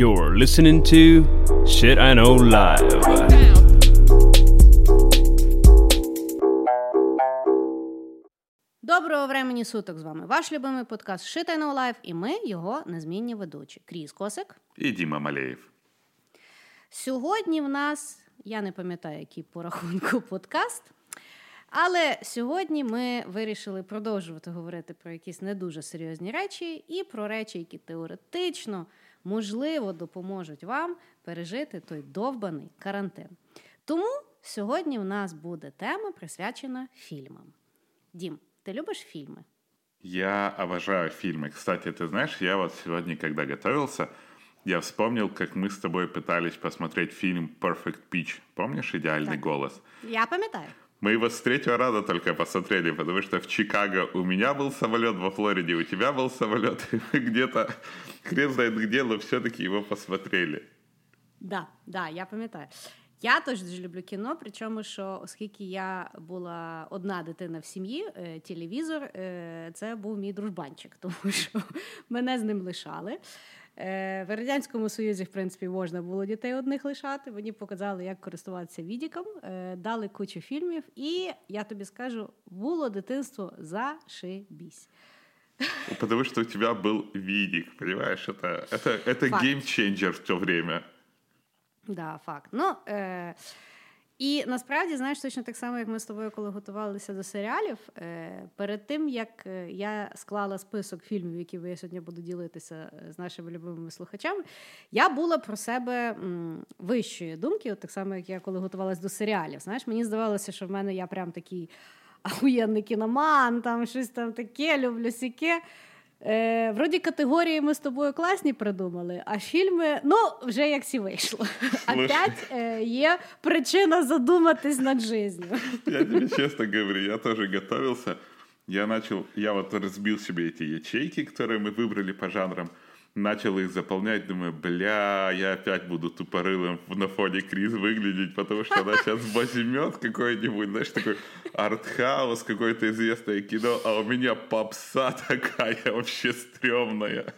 You're listening to Shit I Know Live. Доброго времені суток з вами ваш любимий подкаст Shit I Know Live і ми його незмінні ведучі. Кріс Косик. І Діма Малеєв. Сьогодні в нас, я не пам'ятаю, який по рахунку подкаст, але сьогодні ми вирішили продовжувати говорити про якісь не дуже серйозні речі і про речі, які теоретично, можливо, допоможуть вам пережити той довбаний карантин. Тому сьогодні в нас буде тема присвячена фільмам. Дім, ты любишь фильмы? Я обожаю фильмы. Кстати, ты знаешь, я вот сегодня, когда готовился, я вспомнил, как мы с тобой пытались посмотреть фильм Perfect Pitch. Помнишь «Идеальный Так. голос»? Я пам'ятаю. Мы его с третьего раза только посмотрели, потому что в Чикаго у меня был самолет, во Флориде у тебя был самолет, и мы где-то, хрен знает где, но все-таки его посмотрели. Да, да, я пам'ятаю. Я теж дуже люблю кіно, причому що оскільки я була одна дитина в сім'ї, е, телевізор е, це був мій дружбанчик, тому що мене з ним лишали. Е, В Радянському Союзі, в принципі, можна було дітей одних лишати. Мені показали, як користуватися відіком, е, дали кучу фільмів, і я тобі скажу, було дитинство зашибісь. Потому что у тебя был видик, понимаешь? Это, это, это Факт. геймченджер в то время. Да, факт. Ну, е, і насправді, знаєш, точно так само, як ми з тобою, коли готувалися до серіалів, е, перед тим як е, я склала список фільмів, які я сьогодні буду ділитися е, з нашими любимими слухачами, я була про себе вищої думки, от так само, як я коли готувалася до серіалів. Знаєш, мені здавалося, що в мене я прям такий ахуєнний кіноман, там щось там таке, люблю сяке. Е, вроді категорії ми з тобою класні придумали, а фільми, ну, вже як сі вийшло. Опять е, є причина задуматись над життю. Я тебе честно говорю, я тоже готовился. Я начал, я вот разбил себе эти ячейки, которые мы выбрали по жанрам, начал их заполнять, думаю, бля, я опять буду тупорылым на фоне Крис выглядеть, потому что она сейчас возьмет какой-нибудь, знаешь, такой артхаус, какое-то известное кино, а у меня попса такая вообще стрёмная.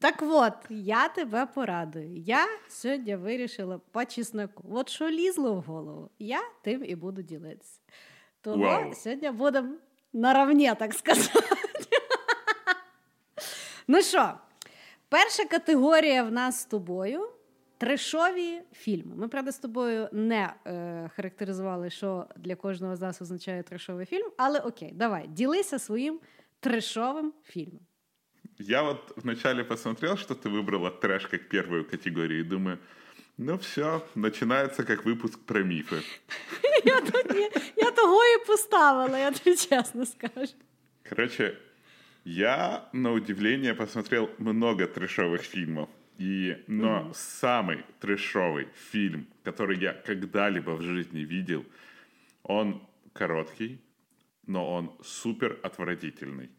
Так от, я тебе порадую. Я сьогодні вирішила по чесноку. От що лізло в голову, я тим і буду ділитися. Тому Вау. сьогодні будемо наравні, так сказати. ну що, перша категорія в нас з тобою. Трешові фільми. Ми, правда, з тобою не е, характеризували, що для кожного з нас означає трешовий фільм, але окей, давай, ділися своїм трешовим фільмом. Я вот вначале посмотрел, что ты выбрала трэш как первую категорию, и думаю, ну все, начинается как выпуск про мифы. Я, тут не, я того і поставила, я тобі чесно скажу. Короче, я, на удивление, посмотрел много трэшовых фильмов. И, но самый трэшовый фильм, который я когда-либо в жизни видел, он короткий, но он супер отвратительный.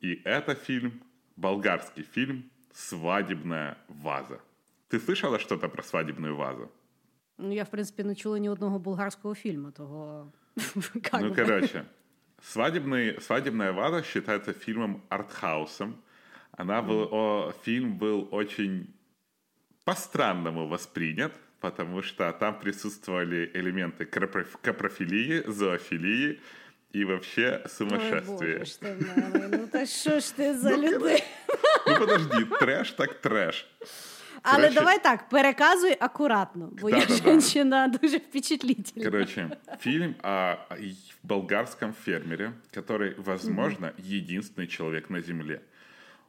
И это фильм, болгарский фильм «Свадебная ваза». Ты слышала что-то про свадебную вазу? Ну, я, в принципі, не чула ні одного болгарського фільму, того. как Ну, би. свадебный, «Свадебная ваза» считается фильмом артхаусом. Она был, о, фильм был очень по-странному воспринят, потому что там присутствовали элементы капроф- капрофилии, зоофилии и вообще Ой, сумасшествия. Боже ж ти милий, ну та що ж ти за Ну, людина? Ну подожди, трэш так трэш. Але давай так, переказуй акуратно, бо я жінка дуже впечатлительна. Короче, фильм о болгарском фермере, который, возможно, единственный человек на Земле.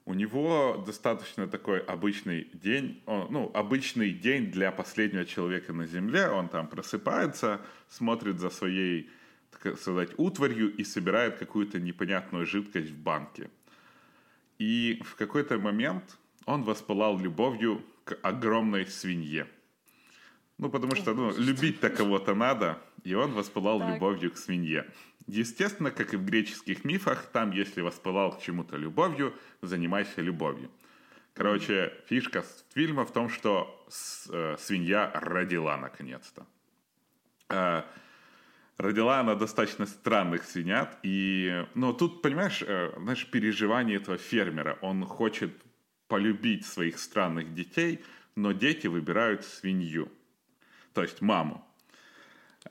У него достаточно такой обычный день, он, ну, обычный день для последнего человека на Земле. Он там просыпается, смотрит за своей, так сказать, утварью и собирает какую-то непонятную жидкость в банке. И в какой-то момент он воспылал любовью к огромной свинье. Ну, потому что, ну, любить-то кого-то надо, и он воспылал Так. любовью к свинье. Естественно, как и в греческих мифах, там, если воспылал к чему-то любовью, занимайся любовью. Короче, фишка фильма в том, что э, свинья родила наконец-то. Э, родила она достаточно странных свинят, и, ну, тут, понимаешь, э, знаешь, переживание этого фермера, он хочет полюбить своих странных детей, но дети выбирают свинью, то есть маму.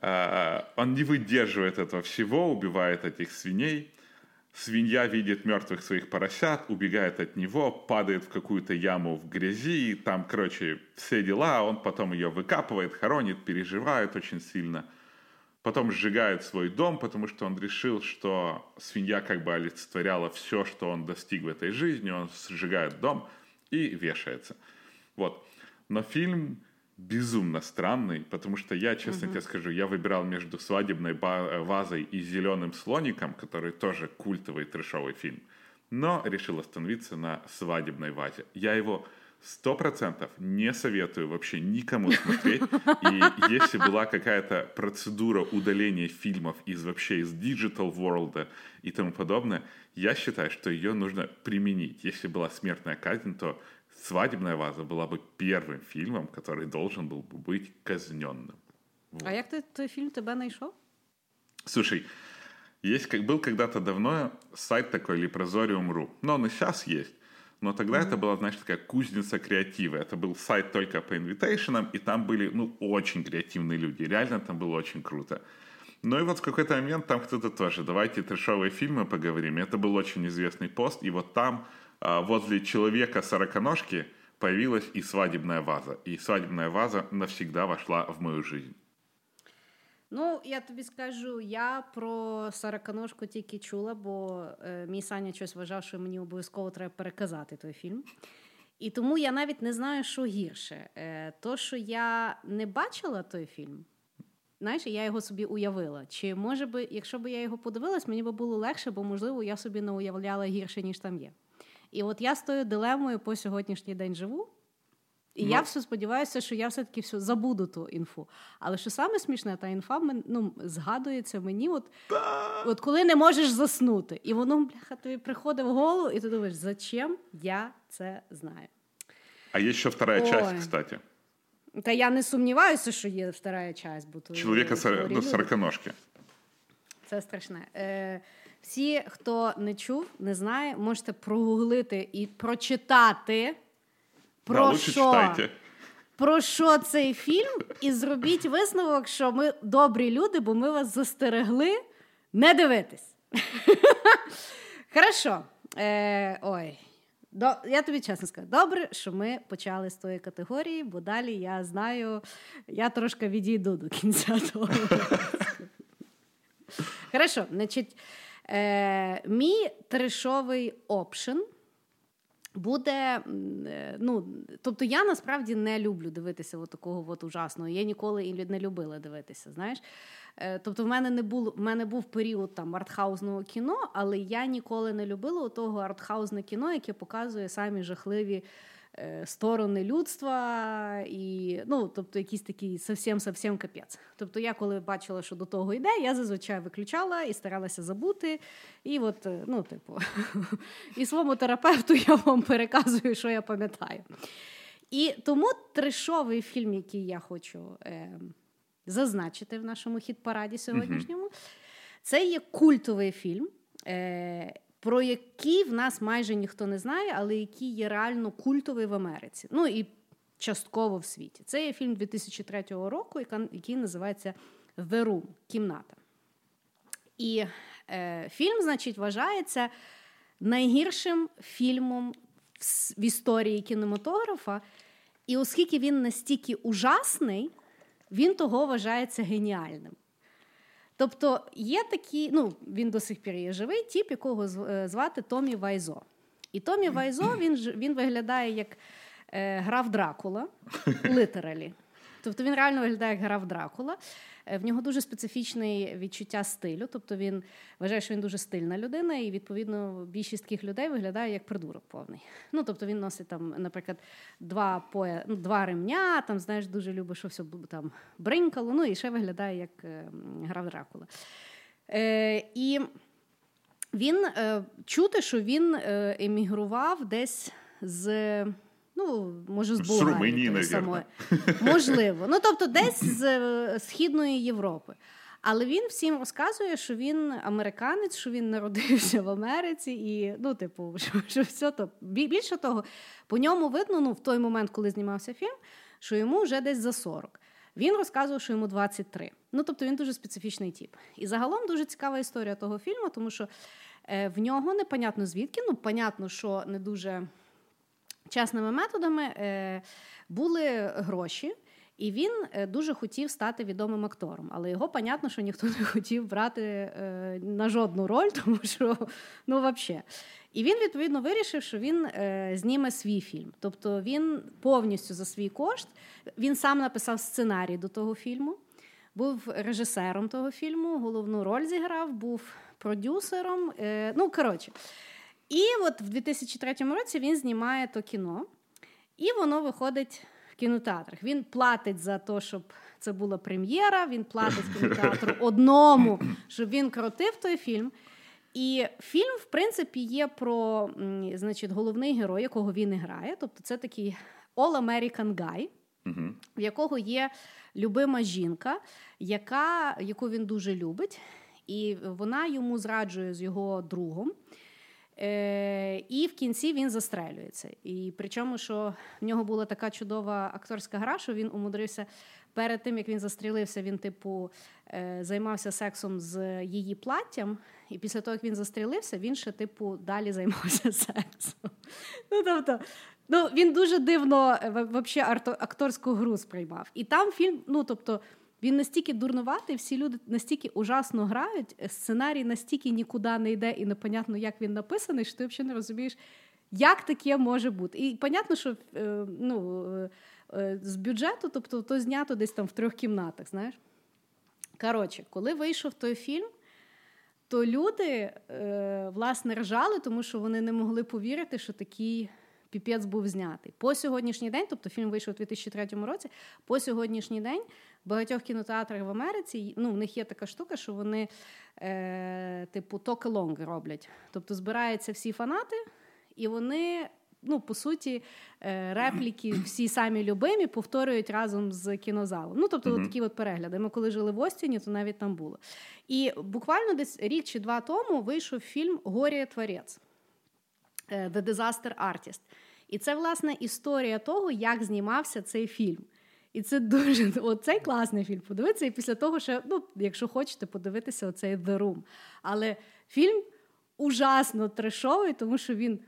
А, он не выдерживает этого всего, убивает этих свиней. Свинья видит мертвых своих поросят, убегает от него, падает в какую-то яму в грязи, там, короче, все дела, он потом ее выкапывает, хоронит, переживает очень сильно. Потом сжигает свой дом, потому что он решил, что свинья как бы олицетворяла все, что он достиг в этой жизни, он сжигает дом и вешается. Вот. Но фильм безумно странный, потому что я, честно угу. тебе скажу, я выбирал между свадебной вазой и зеленым слоником, который тоже культовый трешовый фильм, но решил остановиться на свадебной вазе. Я его сто процентов не советую вообще никому смотреть. И если была какая-то процедура удаления фильмов из вообще из digital world и тому подобное, я считаю, что ее нужно применить. Если была смертная казнь, то «Свадебная ваза» была бы первым фильмом, который должен был бы быть казненным. Вот. А як ти той фільм тебе знайшов? Слушай, есть, как был когда-то давно сайт такой Leprosorium.ru, но он и сейчас есть. Но тогда mm-hmm. это была, значит, такая кузница креатива. Это был сайт только по инвитейшенам, и там были, ну, очень креативные люди. Реально там было очень круто. Ну и вот в какой-то момент там кто-то тоже, давайте трешовые фильмы поговорим. Это был очень известный пост, и вот там а, возле человека сороконожки появилась и свадебная ваза. И свадебная ваза навсегда вошла в мою жизнь. Ну, я тобі скажу, я про сороконожку тільки чула, бо е, мій Саня щось вважав, що мені обов'язково треба переказати той фільм. І тому я навіть не знаю, що гірше. Е, То, що я не бачила той фільм, знаєш, я його собі уявила. Чи може би, якщо б я його подивилась, мені би було легше, бо можливо я собі не уявляла гірше, ніж там є. І от я з тою дилемою по сьогоднішній день живу. І ну. я все сподіваюся, що я все-таки все забуду ту інфу. Але що саме смішне, та інфа ну, згадується мені, от от коли не можеш заснути. І воно, бляха, тобі приходить в голову, і ти думаєш, зачем я це знаю? А є ще вторая Ой. часть, кстати. Та я не сумніваюся, що є вторая часть. Бо Чоловіка сор... ну, сороконожки. Це страшне. Е, всі, хто не чув, не знає, можете прогуглити і прочитати, про да, що читайте. про що цей фільм, і зробіть висновок, що ми добрі люди, бо ми вас застерегли не дивитись. Хорошо. Е, Ой. До, Я тобі чесно скажу, добре, що ми почали з тої категорії, бо далі я знаю, я трошки відійду до кінця того. Хорошо, значить, Е, Мій трешовий опшен буде. Е, ну, Тобто я насправді не люблю дивитися от такого от ужасного. Я ніколи і не любила дивитися. знаєш. Е, тобто, в мене не було в мене був період там артхаузного кіно, але я ніколи не любила того артхаузне кіно, яке показує самі жахливі. Е, сторони людства, і ну, тобто якийсь такий совсем-совсем капець. Тобто, я коли бачила, що до того йде, я зазвичай виключала і старалася забути. І от, е, ну, типу, і своєму терапевту я вам переказую, що я пам'ятаю. І тому трешовий фільм, який я хочу е, зазначити в нашому хіт-параді сьогоднішньому, це є культовий фільм. Е, про які в нас майже ніхто не знає, але які є реально культовий в Америці. Ну і частково в світі. Це є фільм 2003 року, який називається The Room Кімната. І е, фільм, значить, вважається найгіршим фільмом в історії кінематографа. І оскільки він настільки ужасний, він того вважається геніальним. Тобто є такі, ну він до сих пір є живий, тіп, якого е, звати Томі Вайзо. І Томі Вайзо він він виглядає як е, граф Дракула, литералі. Тобто він реально виглядає як граф Дракула. Е, в нього дуже специфічне відчуття стилю. Тобто він вважає, що він дуже стильна людина, і відповідно більшість таких людей виглядає як придурок повний. Ну тобто він носить там, наприклад, два поя... ну, два ремня, там знаєш, дуже любить, що все там бринкало. Ну і ще виглядає як е, граф Дракула. Е, І він е, чути, що він е, емігрував десь з. Ну, може, з Болгарії самої. Можливо. Ну, тобто, десь з Східної Європи. Але він всім розказує, що він американець, що він народився в Америці, і ну, типу, що, що все то більше того, по ньому видно, ну в той момент, коли знімався фільм, що йому вже десь за 40. Він розказував, що йому 23. Ну тобто він дуже специфічний тип. І загалом дуже цікава історія того фільму, тому що е, в нього непонятно звідки. Ну, понятно, що не дуже чесними методами е, були гроші. І він е, дуже хотів стати відомим актором, але його понятно, що ніхто не хотів брати е, на жодну роль, тому що ну взагалі. І він відповідно вирішив, що він зніме свій фільм. Тобто він повністю за свій кошт він сам написав сценарій до того фільму, був режисером того фільму, головну роль зіграв, був продюсером. Ну коротше. І от в 2003 році він знімає то кіно, і воно виходить в кінотеатрах. Він платить за те, щоб це була прем'єра. Він платить кінотеатру одному, щоб він крутив той фільм. І фільм, в принципі, є про значить, головний герой, якого він і грає. Тобто, це такий All-American Guy, в якого є любима жінка, яка, яку він дуже любить, і вона йому зраджує з його другом. Е, І в кінці він застрелюється. І причому, що в нього була така чудова акторська гра, що він умудрився перед тим, як він застрілився, він, типу, е, займався сексом з її платтям. І після того, як він застрілився, він ще, типу, далі займався сексом. Ну, тобто, ну, Він дуже дивно е, вообще, акторську гру сприймав. І там фільм, ну тобто. Він настільки дурнуватий, всі люди настільки ужасно грають, е, сценарій настільки нікуди не йде, і непонятно, як він написаний, що ти взагалі не розумієш, як таке може бути. І понятно, що е, ну, е, з бюджету, тобто то знято десь там в трьох кімнатах. знаєш. Коротше, коли вийшов той фільм, то люди власне ржали, тому що вони не могли повірити, що такий піпець був знятий. По сьогоднішній день, тобто фільм вийшов у 2003 році, по сьогоднішній день в багатьох кінотеатрах в Америці ну, в них є така штука, що вони е, типу ток-алонг роблять. Тобто збираються всі фанати, і вони. Ну, по суті, е, репліки всі самі любимі повторюють разом з кінозалом. Ну, тобто, mm-hmm. от такі от перегляди. Ми коли жили в Остіні, то навіть там було. І буквально десь рік чи два тому вийшов фільм Горія Творець The Disaster Artist. І це, власне, історія того, як знімався цей фільм. І це дуже оцей класний фільм. Подивитися, і після того, що, ну, якщо хочете, подивитися оцей The Room. Але фільм ужасно трешовий, тому що він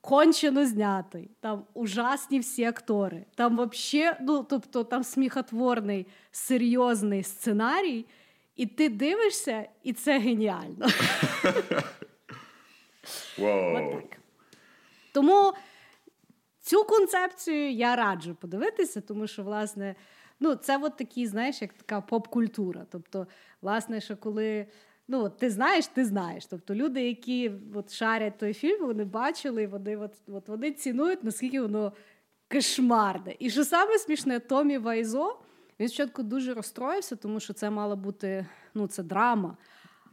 кончено знятий. Там ужасні всі актори. Там вообще, ну, тобто, там сміхотворний, серйозний сценарій, і ти дивишся, і це геніально. Wow. Тому. Цю концепцію я раджу подивитися, тому що, власне, ну, це от такі, знаєш, як така поп-культура. Тобто, власне, що коли. Ну, ти знаєш, ти знаєш. Тобто люди, які от шарять той фільм, вони бачили, вони от, от вони цінують, наскільки воно кошмарне. І що саме смішне, Томі Вайзо, він спочатку дуже розстроївся, тому що це мала бути ну, це драма.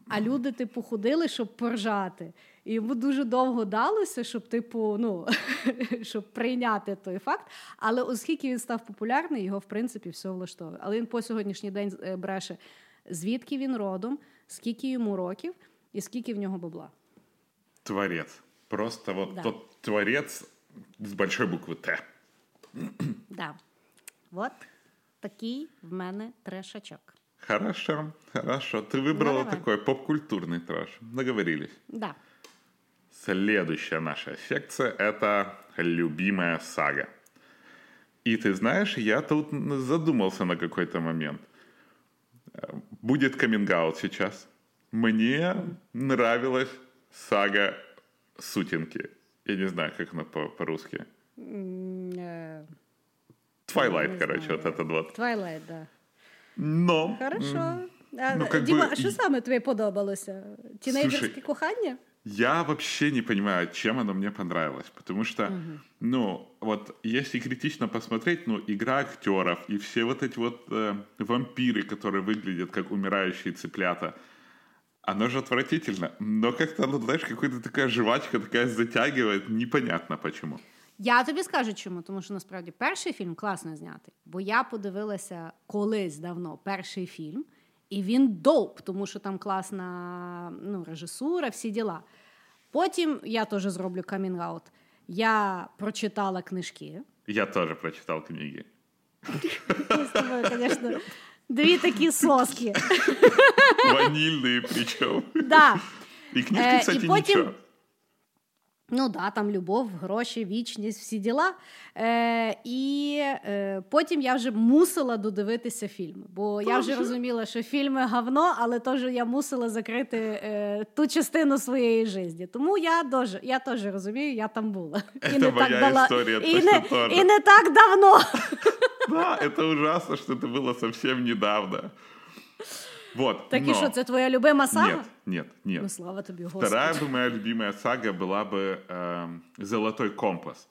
А люди, типу, ходили, щоб поржати. І йому дуже довго далося, щоб типу, ну щоб прийняти той факт. Але оскільки він став популярний, його в принципі все влаштовує. Але він по сьогоднішній день е, бреше, звідки він родом, скільки йому років і скільки в нього бабла. Творець. Просто вот да. тот творець з большой букви Т. Да. Вот такий в мене трешачок. Хорошо, хорошо. Ты выбрала ну, такой поп-культурный трэш. Договорились. Да. Следующая наша секция — это любимая сага. И ты знаешь, я тут задумался на какой-то момент. Будет каминг сейчас. Мне нравилась сага Сутинки. Я не знаю, как она по- по-русски. Твайлайт, короче, знаю. вот этот вот. Твайлайт, да. Но. Хорошо. А, ну, Діма, бы... що саме тобі подобалося? Тінейджерське кохання? Я вообще не понимаю, чем оно мне понравилось, потому что, угу. ну, вот если критично посмотреть, ну, игра актеров и все вот эти вот э, вампиры, которые выглядят как умирающие цыплята, оно же отвратительно, но как-то, ну, знаешь, какая-то такая жвачка такая затягивает, непонятно почему. Я тобі скажу чому, тому що насправді перший фільм класно знятий, бо я подивилася колись давно перший фільм. І він доп, тому що там класна ну, режисура, всі діла. Потім я теж зроблю камінг-аут. Я прочитала книжки. Я теж прочитав книги. З тобою, звісно, дві такі соски. Ванильные причому. Да. І книжки, Э, кстати, потім- ничего. Ну да, там любов, гроші, вічність, всі діла. Е, і е, потім я вже мусила додивитися фільми. Бо я вже Тоже? розуміла, що фільми говно, але теж я мусила закрити е, ту частину своєї житті. Тому я дуже, я теж розумію, я там була. Це моя історія, і, точно не, теж. і не так давно. Да, это ужасно, что это было совсем недавно. Вот, Так і но- що, це твоя любима сага? Нет, нет, нет. Ну, слава тобі, Господи. Вторая бы моя любимая сага была бы эм, «Золотой компас».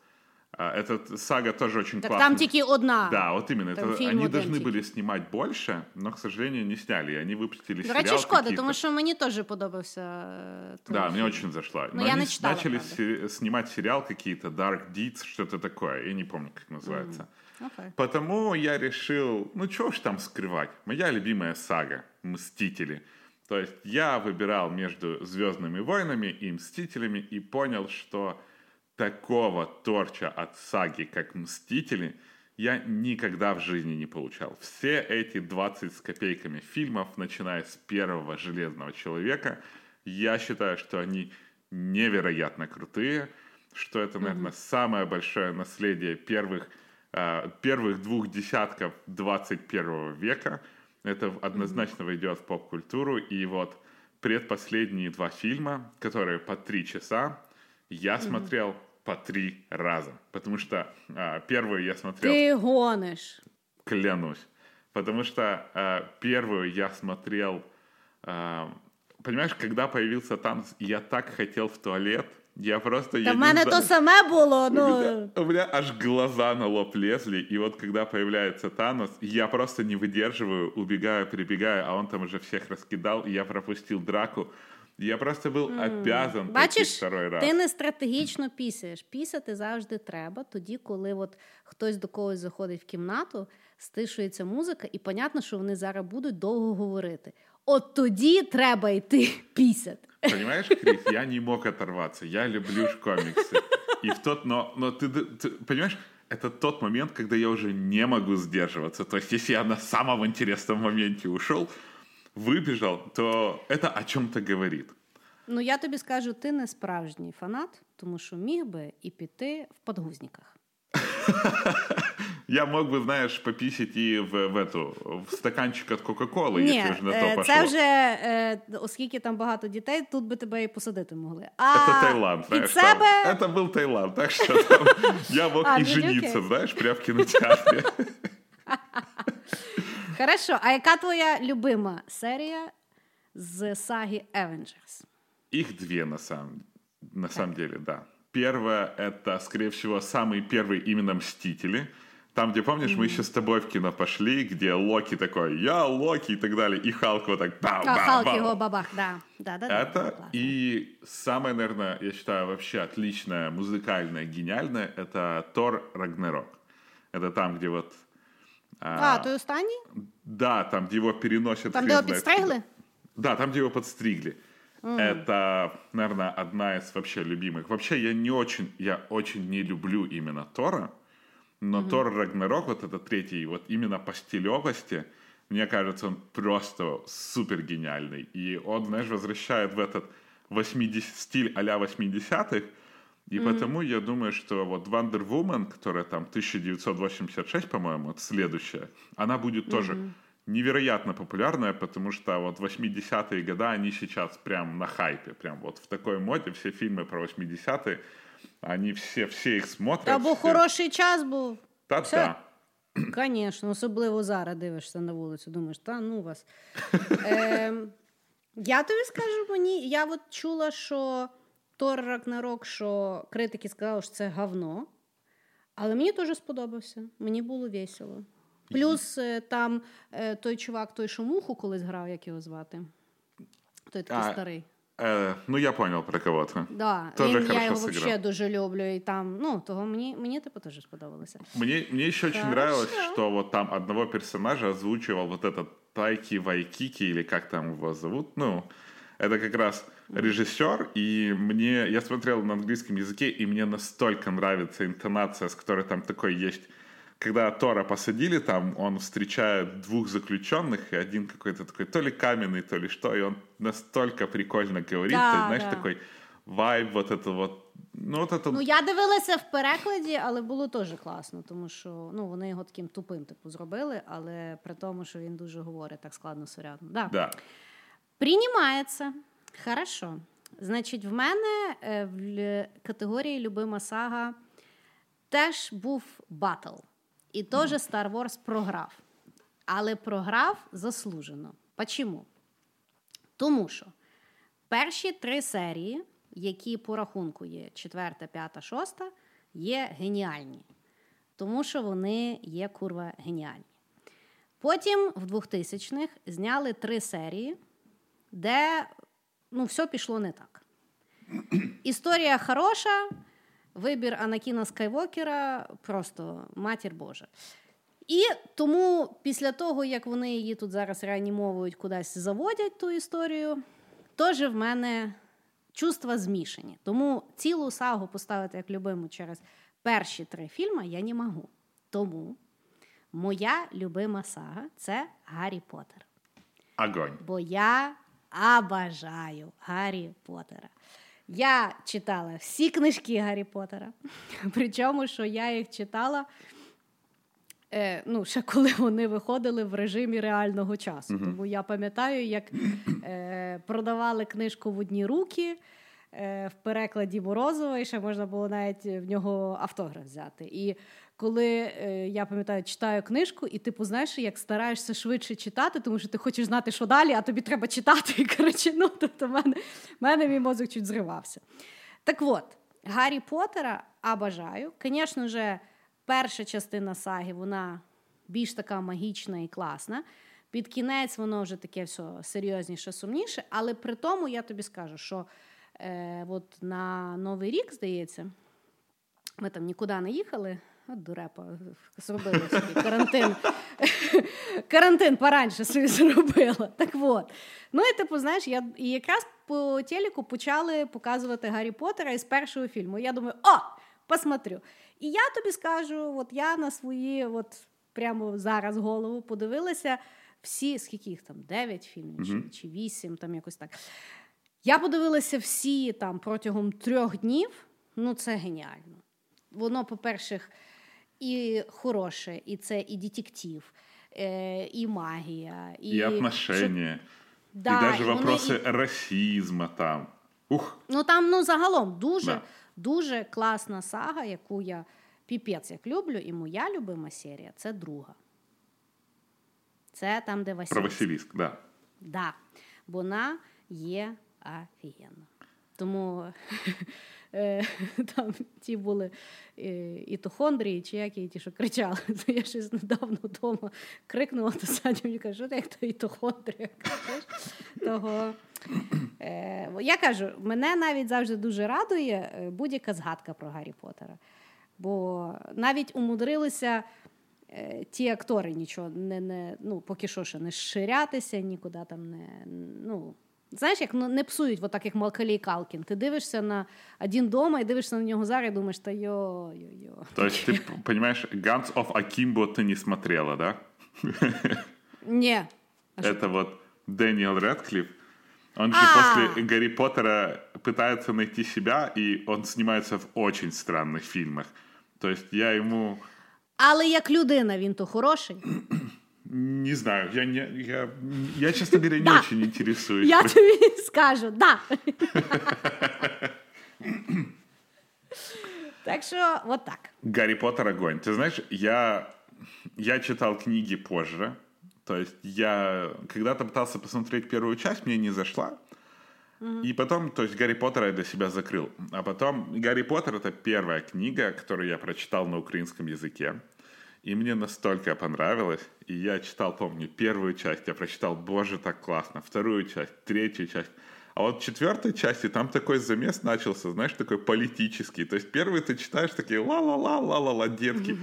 А, Эта сага тоже очень Так классная. там тільки одна. Да, вот именно. Там Это, фильм они один должны тільки. были снимать больше, но, к сожалению, не сняли. И они выпустили До сериал речі, шкода, какие-то. тому що мені теж подобався. е, той Да, фільм. мне очень зашла. Ну, Но я они не читала, начали правда. сери- снимать сериал какие-то, Dark Deeds, что-то такое. Я не помню, как называется. Окей. Потому я решил, ну чего ж там скрывать? Моя любимая сага «Мстители». То есть я выбирал между «Звездными войнами» и «Мстителями» и понял, что такого торча от саги, как «Мстители», я никогда в жизни не получал. Все эти 20 с копейками фильмов, начиная с первого «Железного человека», я считаю, что они невероятно крутые, что это, наверное, самое большое наследие первых, а, первых двух десятков 21 века. Это однозначно войдет в поп-культуру. И вот предпоследние два фильма, которые по три часа, я смотрел по три раза. Потому что а, первый я смотрел Ти гониш. клянусь. Потому что э, первую я смотрел, э, понимаешь, когда появился Танос, я так хотел в туалет, я просто... я Та в не мене знаю, то саме було. у, меня, Ну, у меня аж глаза на лоб лезли, и вот когда появляется Танос, я просто не выдерживаю, убегаю, прибегаю, а он там уже всех раскидал, и я пропустил драку. Я просто был обязан бачиш, второй раз. ти не стратегічно пісяєш. Пісяти завжди треба, тоді, коли от хтось до когось заходить в кімнату, стишується музика, і понятно, що вони зараз будуть довго говорити. От тоді треба йти пісяти. Понимаешь, Крис, я не мог оторваться. Я люблю ж комиксы. И в тот, но, но ты, ты понимаешь, это тот момент, когда я уже не могу сдерживаться. То есть, если я на самом интересном моменте ушел, выбежал, то это о чем-то говорит. Ну я тобі скажу, ти не справжній фанат, тому що міг би і піти в подгузниках. Я мог бы, знаешь, пописать и в, в эту, в стаканчик от Кока-Колы, Ні, если уже на е, то пошло. це вже, е, оскільки там багато дітей, тут би тебе і посадити могли. А Это Таиланд, знаешь, від себе... там. Это был Таиланд, так что там я мог А, и ну, жениться, окей. знаешь, прямо в кинотеатре. Хорошо, а яка твоя любима серія з саги Avengers? Их две, на самом, на самом деле, да. Первое — это, скорее всего, самые первые именно «Мстители». Там, где, помнишь, мы еще с тобой в кино пошли, где Локи такой «Я Локи» и так далее, и Халк вот так бау, А, бау, Халк його бабах, да. да, да, Это и самое, наверное, я считаю, вообще отличное, музыкальное, гениальное — это Тор Рагнарок. Это там, где вот... А, той останній? Да, там, где его переносят... Там, хрен де його знает підстригли? куда. Да, там, где его подстригли. Это, наверное, одна из вообще любимых. Вообще, я не очень, я очень не люблю именно Тора, но Тор Рагнарок, вот это третий, вот именно по стилевости, мне кажется, он просто супер гениальный. И он, знаешь, возвращает в этот 80, стиль а-ля 80-х, и потому я думаю, что вот Wonder Woman, которая там 1986, по-моему, это следующая, она будет тоже невероятно популярная, потому что вот 80-е годы, они сейчас прям на хайпе, прям вот в такой моде, все фильмы про 80-е, они все, все их смотрят. Та бо все- хороший час був. Та, все. да. Звісно, особливо зараз дивишся на вулицю, думаєш, та ну вас. Е, я тобі скажу мені, я от чула, що Тор Рагнарок, що критики сказали, що це говно. Але мені теж сподобався. Мені було весело. Плюс е, там е, той чувак, той, що муху колись грав, як його звати. Той такий А, старий. Э, ну, я понял про кого-то. Да, Тоже він, я хорошо його сыграл. взагалі дуже люблю. І там, ну, того мені, мені типу теж сподобалося. Мне, мне еще очень Хорошо. нравилось, что вот там одного персонажа озвучивал вот этот Тайки Вайкики, или как там его зовут, ну, это как раз режиссер, и мне, я смотрел на английском языке, и мне настолько нравится интонация, с которой там такой есть когда Тора посадили там, он встречает двух заключенных, и один какой-то такой то ли каменный, то ли что, и он настолько прикольно говорит, Да, ты знаешь, да. такой вайб, вот это вот, ну вот это... Ну, я дивилася в перекладі, але було теж класно, тому що ну, вони його таким тупим типу, зробили, але при тому, що він дуже говорить так складно сурядно. Да. Да. Приймається. Хорошо. Значить, в мене е, в л- категорії Любима сага теж був батл. І теж Star Wars програв. Але програв заслужено. Почему? Тому що перші три серії, які по рахунку є четверта, п'ята, шоста, є геніальні. Тому що вони є курва геніальні. Потім в 2000-х зняли три серії, де ну, все пішло не так. Історія хороша, вибір Анакіна Скайвокера просто матір Божа. І тому після того, як вони її тут зараз реанімовують, кудись заводять ту історію, теж в мене чувства змішані. Тому цілу сагу поставити як любиму через перші три фільми я не можу. Тому моя любима сага це Гаррі Поттер. Огонь. Бо я обожаю Гаррі Поттера. Я читала всі книжки Гаррі Поттера. Причому, що я їх читала. Е, ну, ще коли вони виходили в режимі реального часу. Тому я пам'ятаю, як е, продавали книжку в одні руки е, в перекладі Морозова, і ще можна було навіть в нього автограф взяти. І коли е, я пам'ятаю, читаю книжку, і типу, знаєш, як стараєшся швидше читати, тому що ти хочеш знати, що далі, а тобі треба читати. І коротше, ну, тобто, в мене, мене мій мозок чуть зривався. Так от, Гаррі Поттера обожаю. Звісно ж, перша частина саги, вона більш така магічна і класна. Під кінець воно вже таке все серйозніше, сумніше. Але при тому я тобі скажу, що е, от на Новий рік, здається, ми там нікуди не їхали. От дурепа, зробили собі карантин. Карантин пораньше собі зробила. Так от. Ну і типу, знаєш, я і якраз по телеку почали показувати Гаррі Поттера із першого фільму. Я думаю, о, посмотрю. І я тобі скажу, от я на свої, от прямо зараз голову подивилася всі, скільки їх там, 9 фільмів чи, чи 8, там якось так. Я подивилася всі там протягом трьох днів. Ну, це геніально. Воно, по-перше, і хороше, і це і детектив, е, і магія, і, И отношения. Да, і вони вопросы і- расизма там. Ух, Ну там ну загалом дуже, Да. дуже класна сага, яку я піпець як люблю, і моя любима серія це друга. Це там, де Василь. про Василиск, да. Да. Вона є офігенна. Тому там ті були е, ітохондрії, чи які ті, що кричали. То я щось недавно вдома крикнула, то Саня мені каже, що ти як то ітохондрія кажеш. Того, е, я кажу, мене навіть завжди дуже радує е, будь-яка згадка про Гаррі Поттера. Бо навіть умудрилися е, ті актори нічого не, не ну, поки що ще не ширятися, нікуди там не. Ну, знаєш, як ну, не псують, от так, як Малкалій Калкін. Ти дивишся на один дома і дивишся на нього зараз і думаєш, та йо-йо-йо. То есть ты п- понимаешь, Guns of Akimbo ты не смотрела, да? Ні. А що? Это вот Дэниел Рэдклифф. Он же А. после Гарри Поттера пытается найти себя, и он снимается в очень странных фильмах. То есть я ему Але як людина він то хороший. Не знаю, я не, я, я честно говоря, не Да. очень интересуюсь. Я тобі скажу, да. так що, от так. Гарри Поттер огонь. Ты знаешь, я, я читал книги позже. То есть я когда-то пытался посмотреть первую часть, мне не зашла. И потом, то есть Гарри Поттера я для себя закрыл. А потом Гарри Поттер это первая книга, которую я прочитал на украинском языке. И мне настолько понравилось. И я читал, помню, первую часть, я прочитал, боже, так классно. Вторую часть, третью часть. А вот в четвертой части там такой замес начался, знаешь, такой политический. То есть первый ты читаешь такие ла-ла-ла, ла-ла-ла, детки.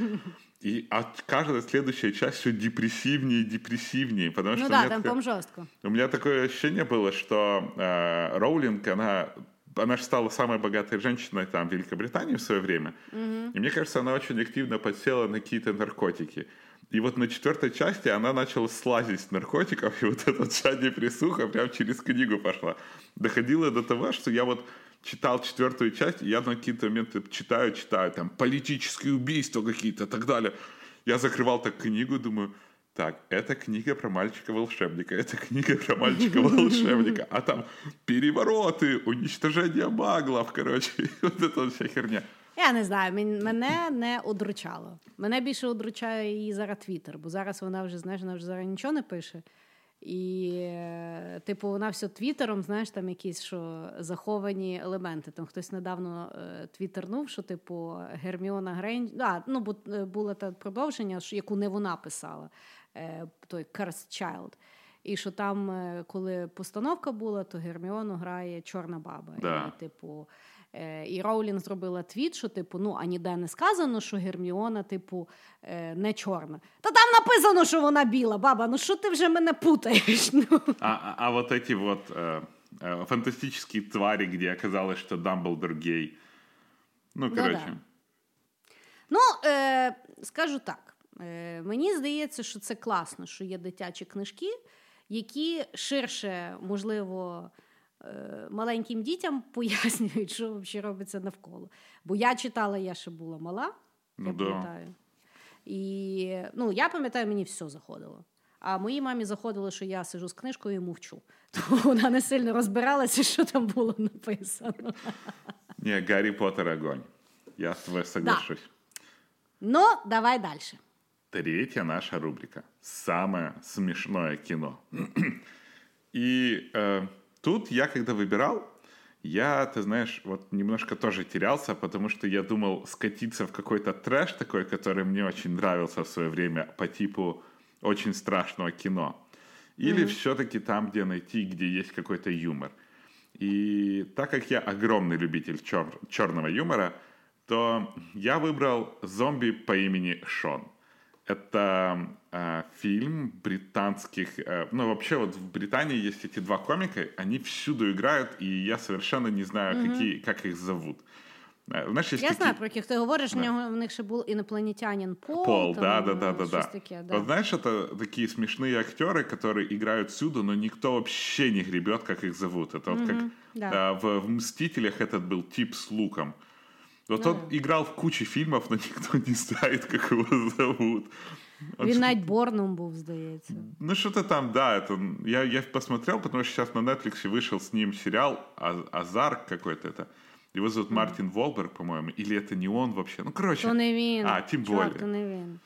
И а каждая следующая часть все депрессивнее и депрессивнее. Потому ну что да, там такое- жорстко. у меня такое ощущение было, что э, Роулинг, она, она же стала самой богатой женщиной там в Великобритании в свое время. И мне кажется, она очень активно подсела на какие-то наркотики. И вот на четвертой части она начала слазить с наркотиков, и вот эта вся депрессуха прям через книгу пошла. Доходило до того, что я вот читал четвертую часть, и я на какие-то моменты читаю, читаю, там, политические убийства какие-то и так далее. Я закрывал так книгу, думаю, так, это книга про мальчика-волшебника, это книга про мальчика-волшебника, а там перевороты, уничтожение маглов, короче, и вот эта вот вся херня. Я не знаю, мен- мене не одручало. Мене більше одручає її зараз Твіттер, бо зараз вона вже, знаєш, вона вже зараз нічого не пише. І, е, типу, вона все твіттером, знаєш, там якісь що заховані елементи. Там хтось недавно е, твіттернув, що, типу, Герміона Грейндж, да, ну, бо е, було те продовження, що, яку не вона писала, е, той Cursed Child. І що там, е, коли постановка була, то Герміону грає чорна баба. Да. І, типу, е, і Роулін зробила твіт, що типу, ну а ніде не сказано, що Герміона, типу, е, не чорна. Та там написано, що вона біла, баба. Ну що ти вже мене путаєш? Ну. А, а- а вот эти вот э, э, фантастические твари, где оказалось, что Дамблдор гей. Ну, Ну короче. да. Ну, е, скажу так. Е, мені здається, що це класно, що є дитячі книжки, які ширше, можливо, е, маленьким дітям пояснюють, що взагалі робиться навколо. Бо я читала, я ще була мала, Ну я да. пам'ятаю. І ну, я пам'ятаю, мені все заходило. А моїй мамі заходило, що я сижу з книжкою і мовчу. Тому вона не сильно розбиралася, що там було написано. Не, Гарри Поттер огонь. Я с тобой соглашусь. Ну, давай далі. Третья наша рубрика. Самое смешное кино. И э, тут я, когда выбирал, я, ты знаешь, вот немножко тоже терялся, потому что я думал скатиться в какой-то трэш такой, который мне очень нравился в свое время по типу очень страшного кино. Или все-таки там, где найти, где есть какой-то юмор. И так как я огромный любитель чер- черного юмора, то я выбрал зомби по имени Шон. Это э, фильм британских... э, ну, вообще, вот в Британии есть эти два комика, они всюду играют, и я совершенно не знаю, какие, как их зовут. Э, Знаешь, есть Я такие- знаю, про яких ти говориш, Да. в нього в них ще був інопланетянин Пол. Пол, там, да, да, да, да, да. Таке, да. Вот знаешь, это такие смешные актеры, которые играют всюду, но никто вообще не гребет, как их зовут. Это вот как да. э, в, в Мстителях этот был тип с луком. Вот Ну он да. играл в куче фильмов, но никто не знает, как его зовут. Он Він что- навіть Борном був, здається. Ну, что-то там, да, это я, я посмотрел, потому что сейчас на Netflix вышел с ним сериал «А- Азарк какой-то это. Его зовут Мартин Волберг, по-моему, или это не он вообще. Ну, короче. То не він. А, тем Чувак, более. то не він.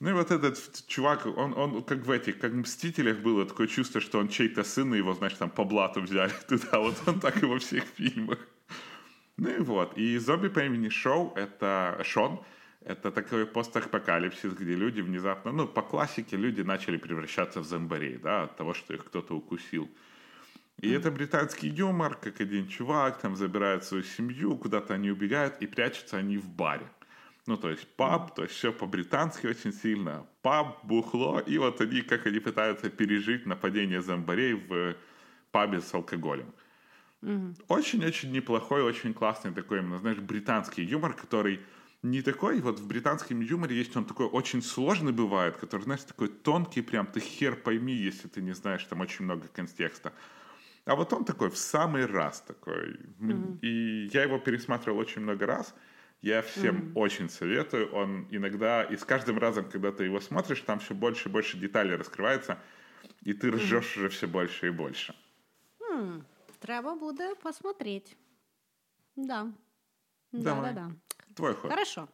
Ну и вот этот чувак, он, он как в этих, как в «Мстителях» было такое чувство, что он чей-то сын, и его, значит, там по блату взяли туда. Вот он так и во всех фильмах. Ну и вот. И «Зомби по имени Шоу» — это Шон. Это такой постапокалипсис, где люди внезапно, ну, по классике, люди начали превращаться в зомбарей, да, от того, что их кто-то укусил. И это британский юмор, как один чувак там забирает свою семью, куда-то они убегают, и прячутся они в баре. Ну, то есть паб, то есть все по-британски очень сильно. Паб, бухло, и вот они, как они пытаются пережить нападение зомбарей в пабе с алкоголем. Очень-очень неплохой, очень классный такой, именно, знаешь, британский юмор, который не такой, вот в британском юморе есть он такой очень сложный бывает, который, знаешь, такой тонкий прям, ты хер пойми, если ты не знаешь, там очень много контекста. А вот он такой в самый раз такой. М, И я его пересматривал очень много раз. Я всем очень советую. Он иногда, и с каждым разом, когда ты его смотришь, там все больше и больше деталей раскрывается, и ты ржешь уже все больше и больше. Хм, треба буде посмотреть. Да. Да, Давай. да, да. Твой ход. Хорошо.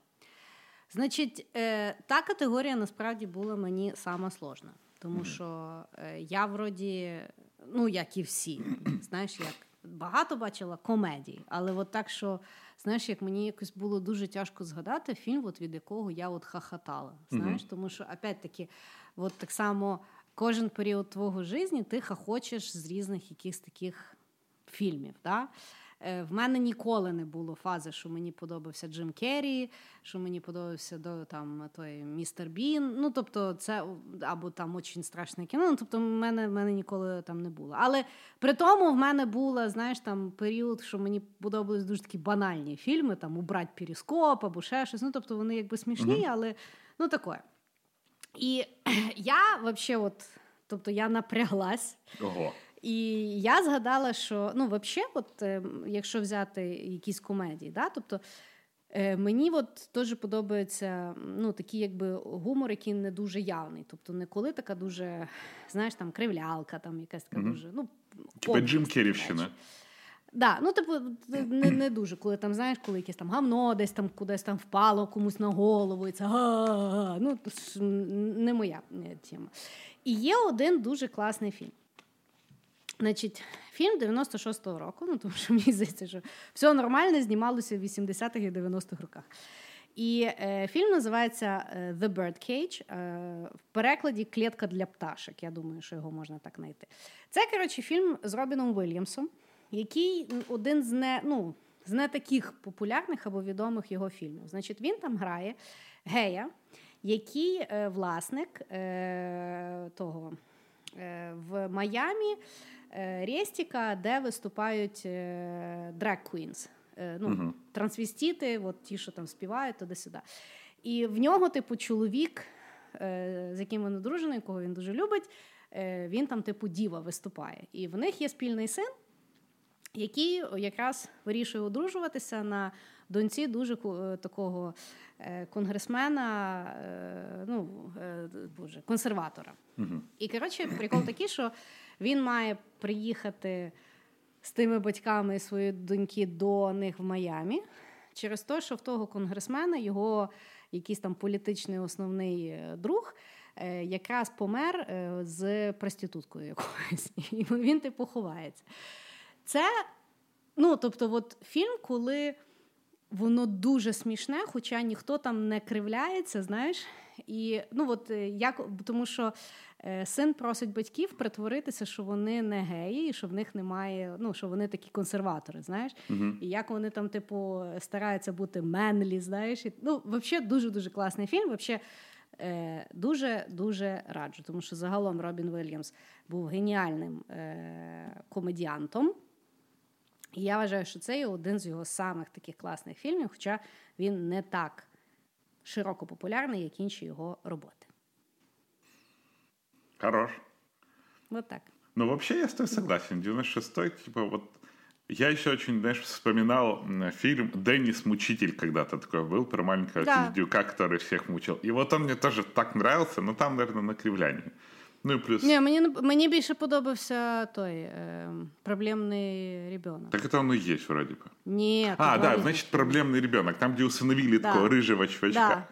Значить, е, та категорія насправді була мені сама сложна. Тому що е, я вроді, ну як і всі, знаєш, як багато бачила комедій, але от так, що знаєш, як мені якось було дуже тяжко згадати фільм, от від якого я от хахатала. Знаєш, тому що опять-таки, от так само кожен період твого життя ти хохочеш з різних якихось таких фільмів. Да? Е, в мене ніколи не було фази, що мені подобався Джим Керрі, що мені подобався до там той містер Бін. Ну тобто, це або там очень страшне кіно. Ну, тобто, в мене в мене ніколи там не було. Але при тому в мене була, знаєш, там період, що мені подобались дуже такі банальні фільми, там убрать перископ або ще щось. Ну тобто вони якби смішні, mm-hmm. але ну таке. І я взагалі, от, тобто я напряглась. Ого. І я згадала, що ну, взагалі, от, е, якщо взяти якісь комедії, да, тобто е, мені от теж подобається ну, такий якби гумор, який не дуже явний. Тобто не коли така дуже, знаєш, там кривлялка, там якась така mm-hmm. дуже. ну, Типа Джим Керівщина. Да, ну типу, не не дуже, коли там, знаєш, коли якесь там гамно десь там кудись там впало комусь на голову, і це ну не моя е, тема. І є один дуже класний фільм. Значить, фільм 96-го року, ну тому що мені здається, що все нормально знімалося в 80-х і 90-х роках. І е, фільм називається е, The Birdcage, е, в перекладі Клітка для пташок. Я думаю, що його можна так знайти. Це, коротше, фільм з Робіном Вільямсом, який один з не ну, з не таких популярних або відомих його фільмів. Значить, він там грає гея, який е, власник е, того в Майамі. Е, Рєстіка, де виступають drag queens, ну, uh-huh. трансвістіти, от ті, що там співають, туди-сюди. І в нього, типу, чоловік, е, з яким він одружений, кого він дуже любить, е, він там, типу, діва виступає. І в них є спільний син, який якраз вирішує одружуватися на доньці дуже такого конгресмена, ну, боже, консерватора. Uh-huh. І коротше, прикол такий, що він має приїхати з тими батьками своєї доньки до них в Майамі через те, що в того конгресмена його якийсь там політичний основний е, друг. Е, якраз помер е, з проституткою якоюсь, і він типу ховається. Це, ну, тобто, от фільм, коли воно дуже смішне, хоча ніхто там не кривляється, знаєш. І ну от як тому, що Е, син просить батьків притворитися, що вони не геї, і що в них немає, ну що вони такі консерватори, знаєш, uh і як вони там, типу, стараються бути менлі, знаєш, і, ну взагалі дуже дуже класний фільм. Взагалі е, дуже дуже раджу, тому що загалом Робін Вільямс був геніальним е, комедіантом. І я вважаю, що це є один з його самих таких класних фільмів, хоча він не так широко популярний, як інші його роботи. Хорош. Вот так. Ну, вообще я с тобой согласен. 96-й, типа, вот я еще очень, знаешь, вспоминал фильм «Деннис Мучитель» когда-то такой был, про маленького да. пиздюка, который всех мучил. И вот он мне тоже так нравился, но там, наверное, на кривлянии. Ну і плюс. Ні, мені мені більше подобався той е, проблемний ребенок. Так это он и есть, вроде бы. Нет. А, да, значит, проблемный ребенок. Там, где усыновили да. такого рыжего чувачка. Да.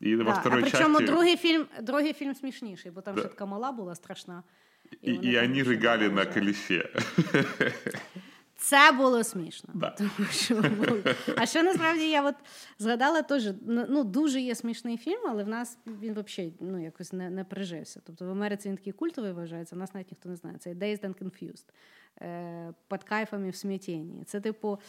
І да. во второй а причому части... другий фільм другий фільм смішніший, бо там да. ще така мала була страшна. І, і, і вони ригали на колесі. Це було смішно. Да. Тому що було. А ще насправді я от згадала теж, ну дуже є смішний фільм, але в нас він взагалі ну, якось не не прижився. Тобто в Америці він такий культовий вважається, в нас навіть ніхто не знає. Це Dazed and Confused. Е, Під кайфами в смятінні. Це, типу,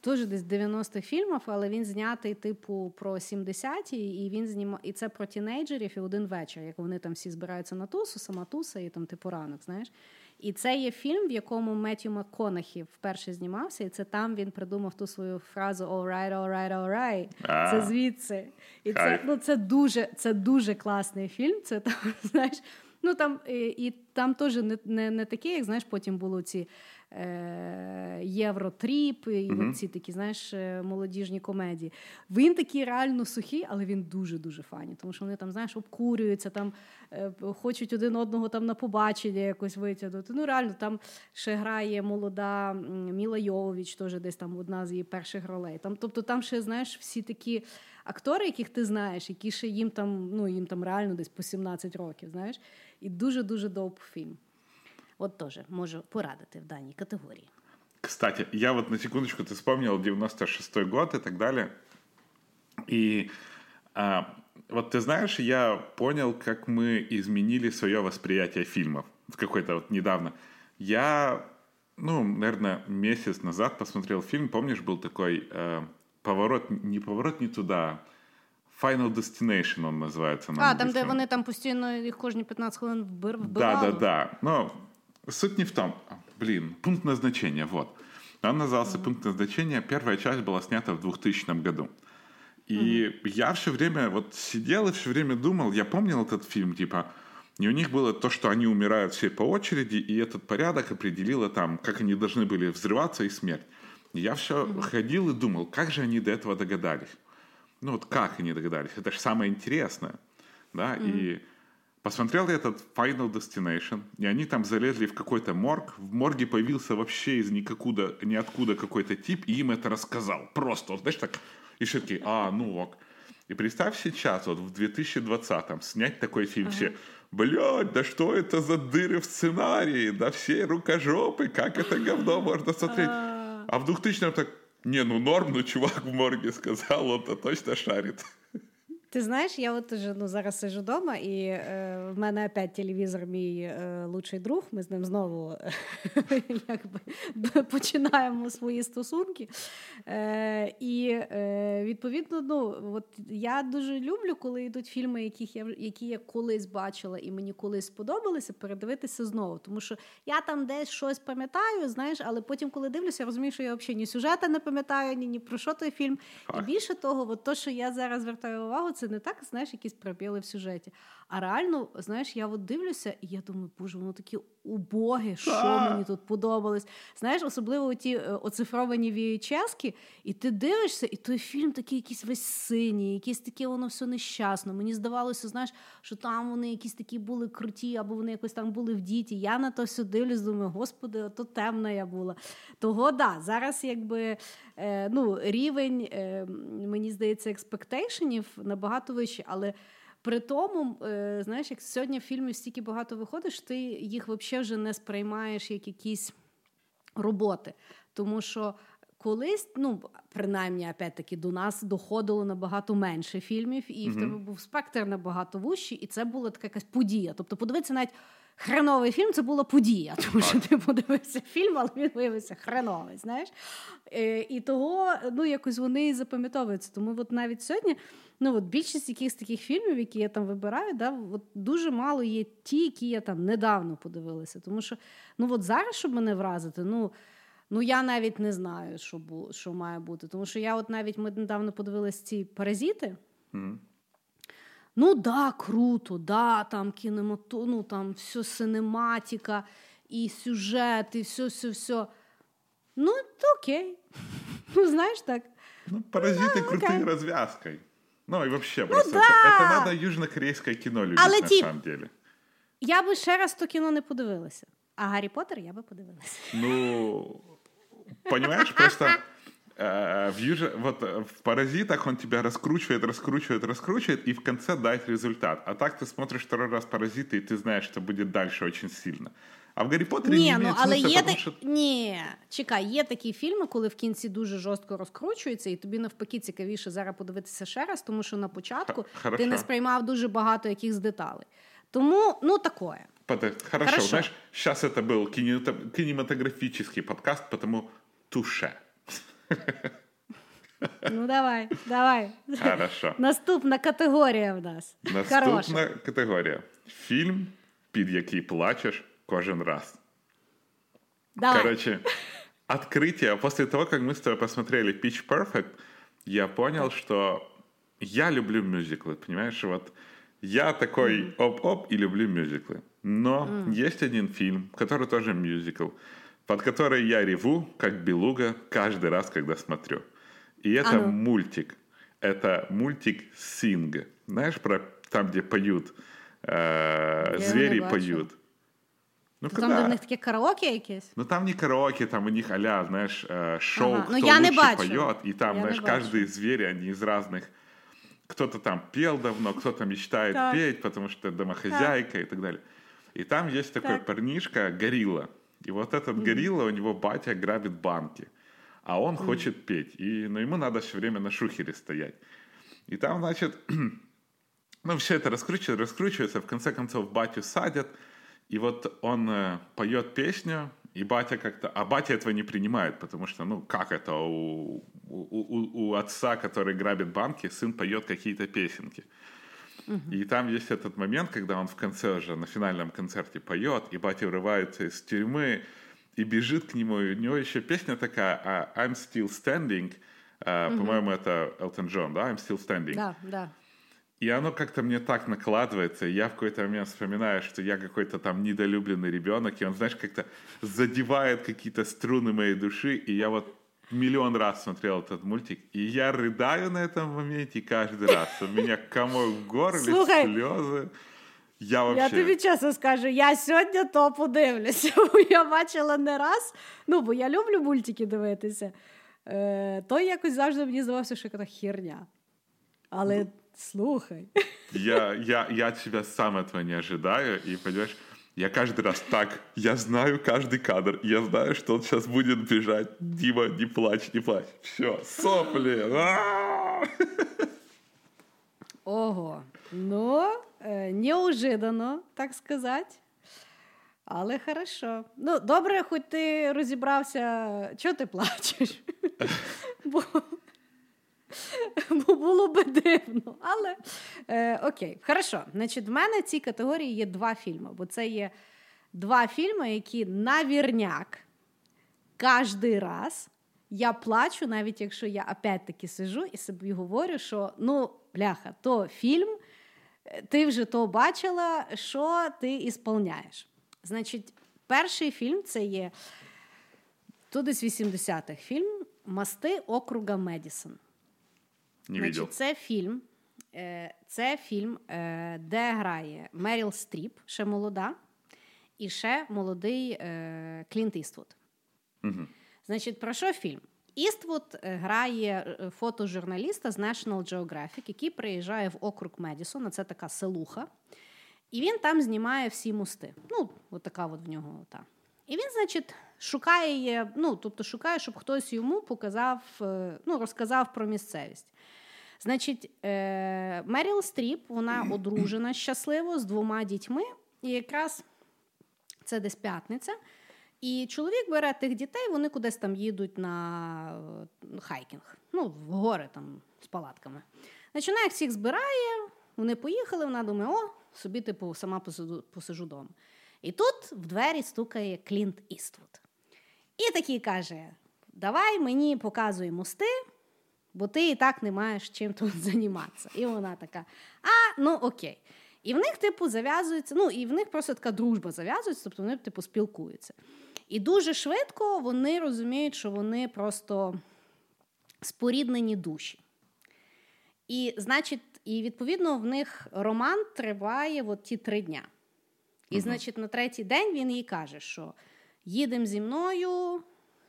Теж десь 90-х фільмів, але він знятий, типу, про 70-ті, і він знімав, і це про тінейджерів і один вечір, як вони там всі збираються на тусу, сама туса, і там типу ранок, знаєш. І це є фільм, в якому Меттю МакКонахі вперше знімався, і це там він придумав ту свою фразу «all right, all right, all right». Це звідси. І це ну, це дуже це дуже класний фільм. Це там, знаєш, ну там і, і там теж не, не, не таке, як знаєш, потім було ці. Е, Євротріп, і mm-hmm. ці такі, знаєш, е, молодіжні комедії. Він такий реально сухий, але він дуже-дуже фані, тому що вони там, знаєш, обкурюються, там е, хочуть один одного там на побачення якось витягнути. Ну, реально, там ще грає молода Міла Йовович, теж десь там одна з її перших ролей. Там, Тобто там ще, знаєш, всі такі актори, яких ти знаєш, які ще їм там, ну, їм там реально десь по 17 років, знаєш, і дуже-дуже доп фільм. Вот тоже можу порадити в даній категории. Кстати, я вот на секундочку, ты вспомнил 96-й год и так далее. И а, вот ты знаешь, я понял, как мы изменили свое восприятие фильмов в какой-то вот недавно. Я ну, наверное, месяц назад посмотрел фильм, помнишь, был такой э, поворот, не поворот не туда, Final Destination он називається. На а, там, де вони там постійно їх кожні 15 хвилин вбивали? Да, да, да. Но суть не в том. Блин, пункт назначения, вот. Он назывался mm-hmm. «Пункт назначения». Первая часть была снята в 2000 году. И mm-hmm. я все время вот сидел и все время думал, я помнил этот фильм, типа, и у них было то, что они умирают все по очереди, и этот порядок определило там, как они должны были взрываться и смерть. И я все mm-hmm. ходил и думал, как же они до этого догадались. Ну вот как они догадались? Это же самое интересное. Да? Mm-hmm. И посмотрел я этот Final Destination, и они там залезли в какой-то морг. В морге появился вообще из никакуда, ниоткуда какой-то тип, и им это рассказал. Просто, вот, знаешь, так. И все таки а, ну ок. И представь сейчас, вот в 2020-м, снять такой фильм, ага. все, блядь, да что это за дыры в сценарии, да все рукожопы, как это говно можно смотреть. А, а в 2000-м так, не, ну норм, ну чувак в морге сказал, он-то точно шарит. Ти знаєш, я от уже ну, зараз сижу вдома, і е, в мене опять телевізор, мій е, лучший друг. Ми з ним знову якби, починаємо свої стосунки. Е, І е, відповідно, ну, от я дуже люблю, коли йдуть фільми, яких я, які я колись бачила і мені колись сподобалися, передивитися знову. Тому що я там десь щось пам'ятаю, знаєш, але потім, коли дивлюся, я розумію, що я взагалі ні сюжета не пам'ятаю, ні, ні про що той фільм. І більше того, от то, що я зараз звертаю увагу, це не так, знаєш, якісь пробіли в сюжеті. А реально, знаєш, я от дивлюся, і я думаю, боже, воно такі убоги, що мені тут подобалось. Знаєш, особливо ті е, оцифровані VHS-ки, і ти дивишся, і той фільм такий якийсь весь синій, якийсь таке воно все нещасно. Мені здавалося, знаєш, що там вони якісь такі були круті, або вони якось там були в діті. Я на то все дивлюсь, думаю, господи, то темна я була. Того да, зараз якби е, ну, рівень, е, мені здається, експектейшенів набагато вищий, але. При тому, е, знаєш, як сьогодні фільмів стільки багато виходиш, ти їх взагалі вже не сприймаєш як якісь роботи. Тому що колись, ну принаймні, опять-таки, до нас доходило набагато менше фільмів, і mm-hmm. в тебе був спектр набагато вущий, і це була така якась подія. Тобто, подивитися навіть. Хреновий фільм це була подія, тому що ти подивився фільм, але він виявився хреновий. знаєш. Е, І того ну, якось вони запам'ятовуються. Тому от навіть сьогодні ну от більшість якихось таких фільмів, які я там вибираю, да, от дуже мало є ті, які я там недавно подивилася. Тому що ну от зараз, щоб мене вразити, ну. Ну, я навіть не знаю, що бу, що має бути. Тому що я, от навіть ми недавно подивилися ці паразити. Mm-hmm. Ну, да, круто, да, там кінемато, ну там все синематика, і сюжет, і все, все, все. Ну, то окей. Ну, знаєш так. Ну, паразити ну, крутою розв'язкою. Ну и вообще, ну, просто да. это, это надо южнокорейське кіно любити, Але, на ті... самом деле. Я би ще раз то кіно не подивилася. А Гаррі Поттер я би подивилася. Ну, понимаешь, просто э, в, юж... вот, в «Паразитах» он тебя раскручивает, раскручивает, раскручивает, и в конце дает результат. А так ты смотришь второй раз «Паразиты», и ты знаешь, что будет дальше очень сильно. А в Гаррі Поттері Ні, не ну, але є тому, що... Ні, чекай, є такі фільми, коли в кінці дуже жорстко розкручується, і тобі навпаки цікавіше зараз подивитися ще раз, тому що на початку Х- ти не сприймав дуже багато якихось деталей. Тому, ну, такое. Хорошо, Хорошо. знаешь, сейчас это был кинематографический подкаст, потому туше. Ну, давай, давай. Хорошо. Наступна категорія в нас. Наступна Хороша. категорія. Фільм, під який плачеш кожен раз. Давай. Короче, открытие. После того, как мы с тобой посмотрели Pitch Perfect, я понял, что я люблю мюзиклы, понимаешь? Вот я такой оп-оп и люблю мюзиклы. Но mm. есть один фильм, который тоже мюзикл, под который я реву, как белуга, каждый раз, когда смотрю. И это а ну. мультик. Это мультик Sing. Знаешь, про там, где поют, э, звери поют. Ну, То там в них таке караоке якесь? Ну там не караоке, там у них а знаешь, э, шоу, ага. ну, я лучше не поет, и там, я знаешь, каждый звери, они из разных... Кто-то там пел давно, кто-то мечтает так. петь, потому что домохозяйка так. и так далее. И там есть такой так. парнишка, горилла. И вот этот mm-hmm. горилла, у него батя грабит банки. А он mm-hmm. хочет петь. И, но ему надо все время на шухере стоять. И там, значит, ну, все это раскручивается, раскручивается. В конце концов, батю садят, и вот он э, поет песню, И батя как-то... А батя этого не принимает, потому что, ну, как это у, у, у, у отца, который грабит банки, сын поет какие-то песенки. И там есть этот момент, когда он в конце уже, на финальном концерте поет, и батя вырывается из тюрьмы и бежит к нему, и у него еще песня такая а, «I'm still standing», а, по-моему, это Элтон Джон, да? «I'm still standing». Да, да. И оно как-то мне так накладывается, и я в какой-то момент вспоминаю, что я какой-то там недолюбленный ребенок, и он, знаешь, как-то задевает какие-то струны моей души, и я вот миллион раз смотрел этот мультик, и я рыдаю на этом моменте каждый раз. У меня комок в горле, Слухай, сльози. Я вообще... Я тобі чесно скажу, я сьогодні то подивлюся, бо я бачила не раз. Ну, бо я люблю мультики дивитися. Е, то якось завжди мені здавався, що яка херня. Але слухай. Я, я, я от себя сам этого не ожидаю, и, понимаешь, я каждый раз так, я знаю каждый кадр, я знаю, что он сейчас будет бежать. Дима, не плачь, не плачь. Все, сопли. А-а-а! Ого. Ну, е, неожиданно, так сказати. Але хорошо. Ну, добре, хоч ти розібрався, чого ти плачеш? Бо, бо було би дивно. Але е, окей, хорошо. Значить, в мене в цій категорії є два фільми, бо це є два фільми, які навірняк кожний раз я плачу, навіть якщо я опять-таки сижу і собі говорю, що ну, бляха, то фільм, е, ти вже то бачила, що ти ісполняєш. Значить, перший фільм це є тут десь 80-х фільм Мости округа Медісон. Не Значить, видел. це фільм, е, це фільм, е, де грає Меріл Стріп, ще молода, і ще молодий е, Клінт Іствуд. Мгм. Значить, про що фільм? Іствуд грає фотожурналіста з National Geographic, який приїжджає в округ Медісон, це така селуха. І він там знімає всі мости. Ну, от така от в нього та. І він, значить, шукає, ну, тобто шукає, щоб хтось йому показав, е, ну, розказав про місцевість. Значить, е, Меріл Стріп, вона одружена щасливо з двома дітьми, і якраз це десь п'ятниця. І чоловік бере тих дітей, вони кудись там їдуть на е, hiking, ну, в гори там з палатками. Значить, вона їх всіх збирає, вони поїхали, вона думає, о, собі, типу, сама посижу вдома. І тут в двері стукає Клінт Іствуд. І такий каже: Давай мені показуй мости, бо ти і так не маєш чим тут займатися. І вона така: А, ну окей. І в них, типу, зав'язується, ну, і в них просто така дружба зав'язується, тобто вони, типу, спілкуються. І дуже швидко вони розуміють, що вони просто споріднені душі. І, значить, і відповідно в них роман триває от ті три дня. І, значить, на третій день він їй каже, що їдемо зі мною,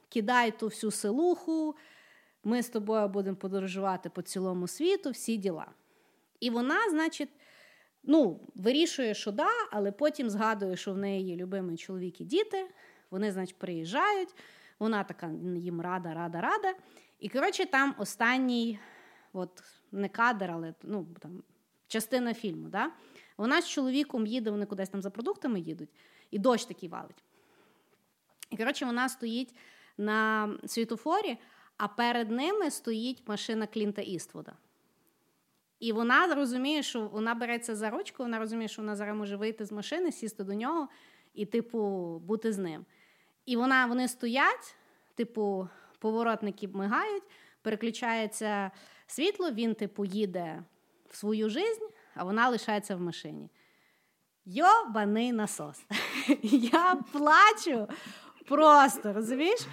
кидай ту всю селуху, ми з тобою будемо подорожувати по цілому світу, всі діла. І вона, значить, ну, вирішує, що да, але потім згадує, що в неї є любимий чоловік і діти. Вони, значить, приїжджають, вона така їм рада, рада, рада. І, коротше, там останній, от не кадр, але ну, там, частина фільму. Да? Вона з чоловіком їде, вони кудись там за продуктами їдуть, і дощ такий валить. І, коротше, вона стоїть на світофорі, а перед ними стоїть машина Клінта Іствуда. І вона розуміє, що вона береться за ручку, вона розуміє, що вона зараз може вийти з машини, сісти до нього і, типу, бути з ним. І вона, вони стоять, типу, поворотники мигають, переключається світло, він, типу, їде в свою жизнь, а вона лишається в машині. Йобаний насос. Я плачу просто, розумієш?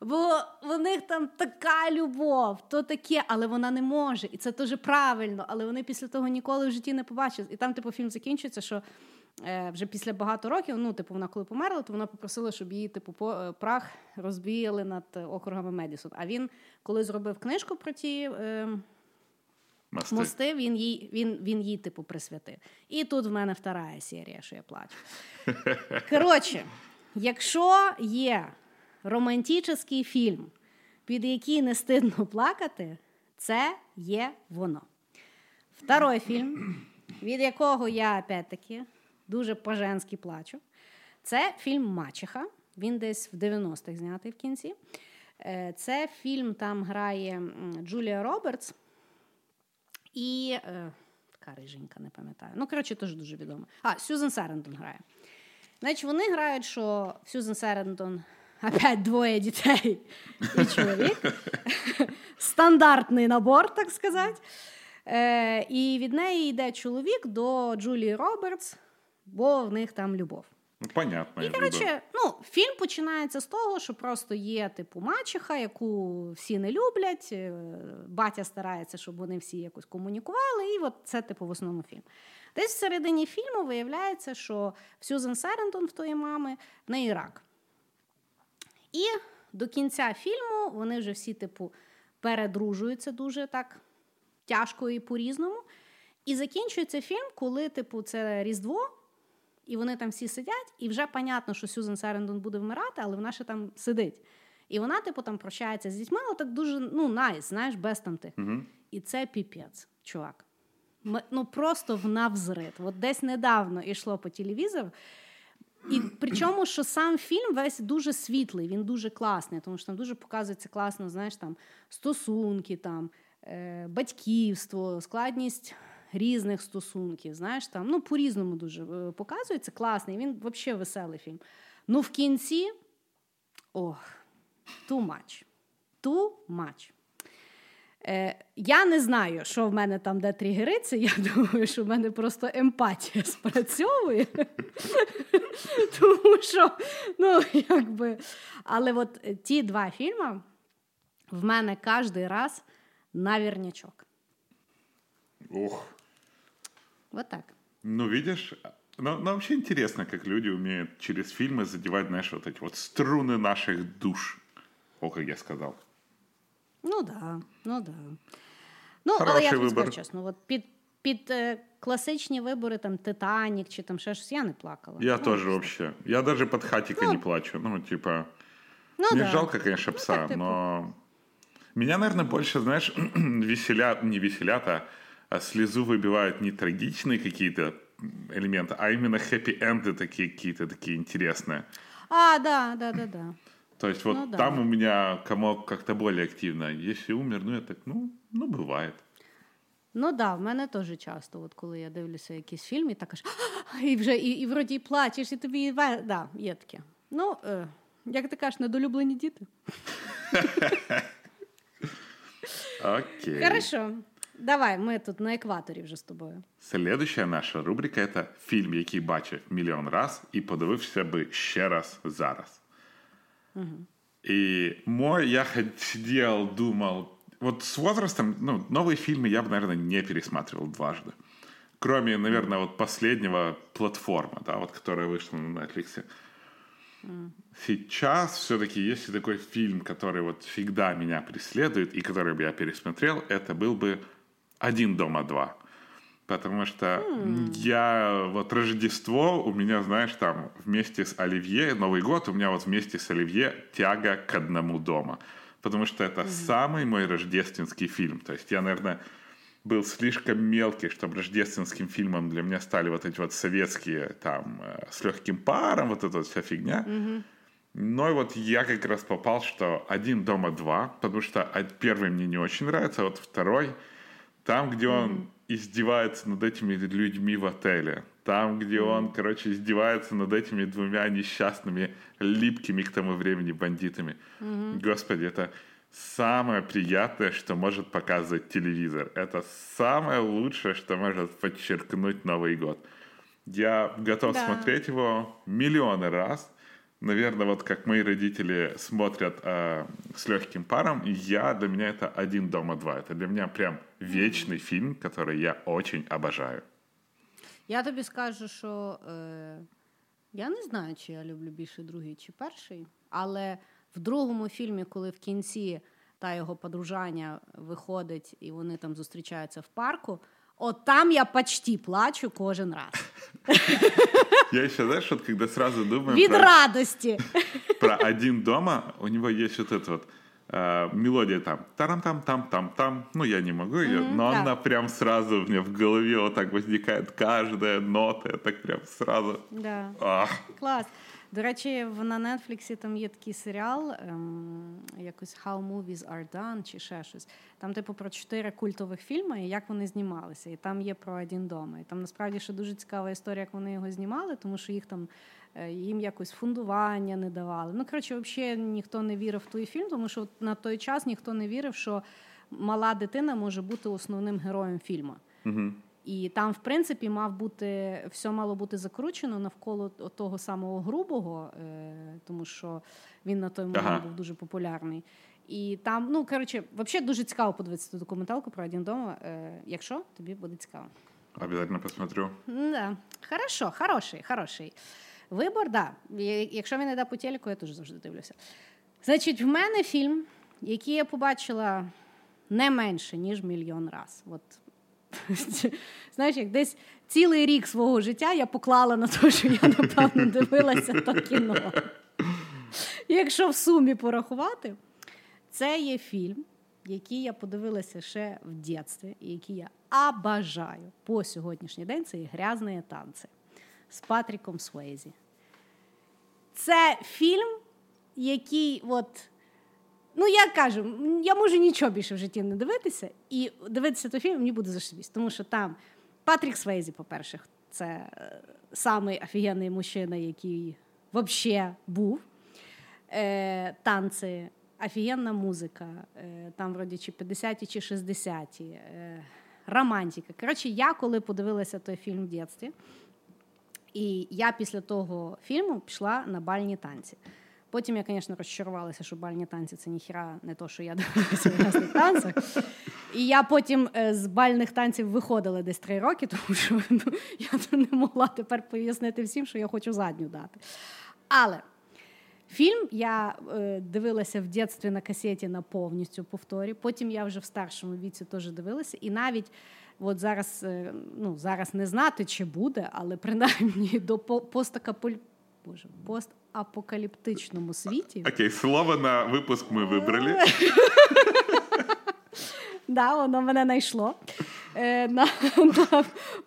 Бо в них там така любов, то таке, але вона не може. І це дуже правильно, але вони після того ніколи в житті не побачать. І там, типу, фільм закінчується, що е, вже після багато років, ну, типу, вона коли померла, то вона попросила, щоб її, типу, по, е, прах розвіяли над округами Медісон. А він, коли зробив книжку про ті. Е, Мости. Мости він їй, він, він їй, типу, присвятив. І тут в мене втора серія, що я плачу. Коротше, якщо є романтичний фільм, під який не стидно плакати, це є воно. Второй фільм, від якого я опять-таки дуже по-женськи плачу, це фільм Мачеха Він десь в 90-х знятий в кінці. Е, Це фільм там грає Джулія Робертс і е, така риженька, не пам'ятаю. Ну, коротше, теж дуже відома. А, Сюзан Сарендон грає. Значить, вони грають, що Сюзен Серендон опять двоє дітей і чоловік. Стандартний набор, так сказати. Е, і від неї йде чоловік до Джулії Робертс, бо в них там любов. Ну, понятно. І коротше, ну, фільм починається з того, що просто є типу мачеха, яку всі не люблять. е, Батя старається, щоб вони всі якось комунікували, і от це типу в основному фільм. Десь всередині фільму виявляється, що в Сюзан Серентон в тої мами в неї рак. І до кінця фільму вони вже всі, типу, передружуються дуже так тяжко і по-різному. І закінчується фільм, коли, типу, це Різдво, і вони там всі сидять, і вже понятно, що Сюзан Сарендон буде вмирати, але вона ще там сидить. І вона, типу, там прощається з дітьми, але так дуже ну, найс, знаєш, без там тих. Угу. І це піпець, чувак. Ми, ну просто в навзрит. От десь недавно йшло по телевізору. І причому, що сам фільм весь дуже світлий, він дуже класний, тому що там дуже показується класно, знаєш, там стосунки, там, е, батьківство, складність різних стосунків. Знаєш, там, ну, по-різному дуже е, показується. Класний, він взагалі веселий фільм. Ну, в кінці ох, too much. Too much. Е, я не знаю, що в мене там де тригериться. Я думаю, що в мене просто емпатія спрацьовує. Тому що, ну, якби. Але от ті два фільми в мене кожен раз навірнячок. Ух. Вот так. Ну, видишь, ну, ну, вообще интересно, как люди умеют через фильмы задевать, знаешь, вот эти вот струны наших душ. О, как я сказал. Ну да, ну да. Ну, але Хороший я тобі вибір. скажу чесно, от під, під е, класичні вибори, там Титанік чи там ще щось, я не плакала. Я ну, тоже вообще. Я даже под хатика Ну, не плачу. Ну, типа, Ну, мне да. жалко, конечно, пса, так, типа. но... Меня, наверное, больше, знаешь, веселят, не веселят, а, а слезу выбивают не трагичные какие-то элементы, а именно хэппи-энды такие какие-то такие интересные. А, да, да, да, да. То есть вот Ну да. там у меня комок как-то более активно. Если умер, ну я так, ну, ну бывает. Ну да, в мене теж часто, от коли я дивлюся якийсь фільм, і так аж і вже і, і вроді і плачеш, і тобі і ве- да, є таке. Ну, е, як ти кажеш, недолюблені діти. Окей. Хорошо. Давай, ми тут на екваторі вже з тобою. Следующая наша рубрика это фільм, який бачив мільйон раз і подивився би ще раз зараз. И мой, я хоть сидел, думал, вот с возрастом, ну, новые фильмы я бы, наверное, не пересматривал дважды. Кроме, наверное, вот последнего платформа, да, вот которая вышла на Netflix. Сейчас все-таки, если такой фильм, который вот всегда меня преследует и который бы я пересмотрел, это был бы «Один дома два». Потому что я, вот Рождество у меня, знаешь, там вместе с Оливье, Новый год у меня вот вместе с Оливье тяга к одному дома. Потому что это самый мой рождественский фильм. То есть я, наверное, был слишком мелкий, чтобы рождественским фильмом для меня стали вот эти вот советские там э, с легким паром, вот эта вот вся фигня. Но и вот я как раз попал, что один дома два, потому что первый мне не очень нравится, а вот второй, там, где он издевается над этими людьми в отеле, там, где он, короче, издевается над этими двумя несчастными, липкими к тому времени бандитами. Господи, это самое приятное, что может показывать телевизор. Это самое лучшее, что может подчеркнуть Новый год. Я готов Да. смотреть его миллионы раз. Наверное, вот как мои родители смотрят э, с легким паром, и я для меня это один дома два. Это для меня прям вечный фильм, который я очень обожаю. Я тобі скажу, що е, я не знаю, чи я люблю більше другий чи перший, але в другому фільмі, коли в кінці та його подружання виходить і вони там зустрічаються в парку, От там я почти плачу кожен раз. Я еще, знаешь, вот когда сразу думаю Від про, радості. про один дома, у него есть вот эта вот э, мелодия там тарам там там там там ну я не могу ее но да. она прям сразу у меня в голове вот так возникает каждая нота так прям сразу Да. ах. Клас. До речі, на Нетфліксі там є такий серіал, ем, якось How Movies Are Done чи ще щось. Там, типу, про чотири культових фільми і як вони знімалися. І там є про один дома. І там насправді ще дуже цікава історія, як вони його знімали, тому що їх там е, їм якось фундування не давали. Ну, коротше, взагалі ніхто не вірив в той фільм, тому що на той час ніхто не вірив, що мала дитина може бути основним героєм фільму. Угу. І там, в принципі, мав бути все мало бути закручено навколо того самого грубого, е, тому що він на той момент ага. був дуже популярний. І там, ну коротше, взагалі дуже цікаво подивитися ту документалку про один дома. Е, якщо тобі буде цікаво. Обязательно посмотрю. Да. Хорошо, хороший, хороший. Вибор, да. Якщо він йде по телеку, я теж завжди дивлюся. Значить, в мене фільм, який я побачила не менше, ніж мільйон раз. От Знаєш, як десь цілий рік свого життя я поклала на те, що я, напевно, дивилася то кіно. Якщо в сумі порахувати, це є фільм, який я подивилася ще в дитинстві, і який я обажаю по сьогоднішній день це є грязні танці з Патріком Свейзі. Це фільм, який от Ну, я кажу, я можу нічого більше в житті не дивитися, і дивитися той фільм мені буде зашибісь, тому що там Патрік Свейзі, по-перше, це е, самий офігенний мужчина, який взагалі був. Е, Танці, офігенна музика, е, там, вроді, чи 50-ті, чи 60-ті, е, романтика. Коротше, я коли подивилася той фільм в дитинстві, і я після того фільму пішла на бальні танці. Потім я, звісно, розчарувалася, що бальні танці це ніхіра не то, що я дивилася в різних танцях. І я потім е, з бальних танців виходила десь три роки, тому що ну, я не могла тепер пояснити всім, що я хочу задню дати. Але фільм я е, дивилася в дитинстві на касеті на повністю повторі. Потім я вже в старшому віці теж дивилася. І навіть от зараз е, ну, зараз не знати, чи буде, але принаймні до постакаполь... Боже, пост апокаліптичному світі. Окей, слово на випуск ми вибрали. Да, воно мене знайшло е, на,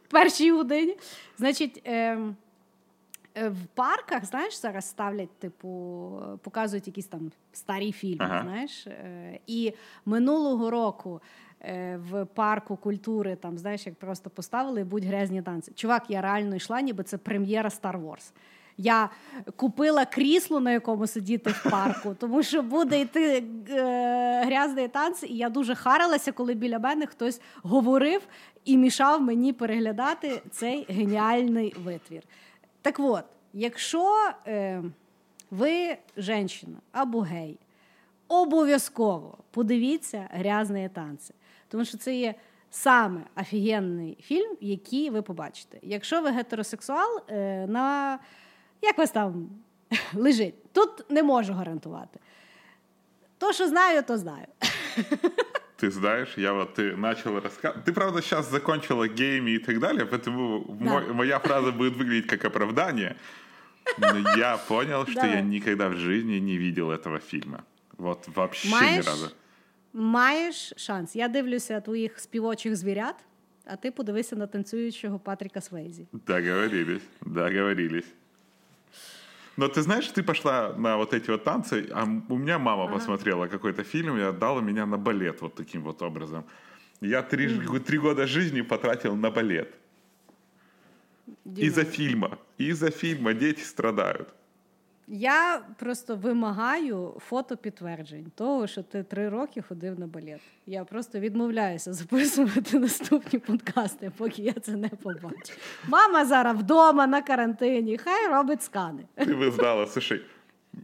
першій годині. Значить, е, е, в парках, знаєш, зараз ставлять, типу, показують якісь там старі фільми. Ага. знаєш. Е, і минулого року в парку культури, там, знаєш, як просто поставили будь грязні танці. Чувак, я реально йшла, ніби це прем'єра Star Wars. Я купила крісло, на якому сидіти в парку, тому що буде йти е, грязний танці, і я дуже харилася, коли біля мене хтось говорив і мішав мені переглядати цей геніальний витвір. Так от, якщо е, ви жінка або гей, обов'язково подивіться грязні танці, тому що це є. Саме офігенний фільм, який ви побачите. Якщо ви гетеросексуал, е, на як вас там лежить? Тут не можу гарантувати. То, що знаю, то знаю. Ты знаешь, я вот ты начала рассказывать. Ты, правда, сейчас закончила гейми и так далее, поэтому да. мой, моя фраза будет выглядеть как оправдание. Но я понял, что я никогда в жизни не видел этого фильма. Вот вообще маєш, ни разу. Маєш шанс. Я дивлюся твоїх співочих звірят, а ти подивися на танцюючого Патріка Свейзі. Договорились, договорились. Но ты знаешь, ты пошла на вот эти вот танцы, а у меня мама ага. посмотрела какой-то фильм и отдала меня на балет вот таким вот образом. Я три, три года жизни потратил на балет. Из-за фильма. Из-за фильма дети страдают. Я просто вимагаю фото підтверджень того, що ти три роки ходив на балет. Я просто відмовляюся записувати наступні подкасти, поки я це не побачу. Мама зараз вдома на карантині, хай робить скани. Ти ви знала, слушай,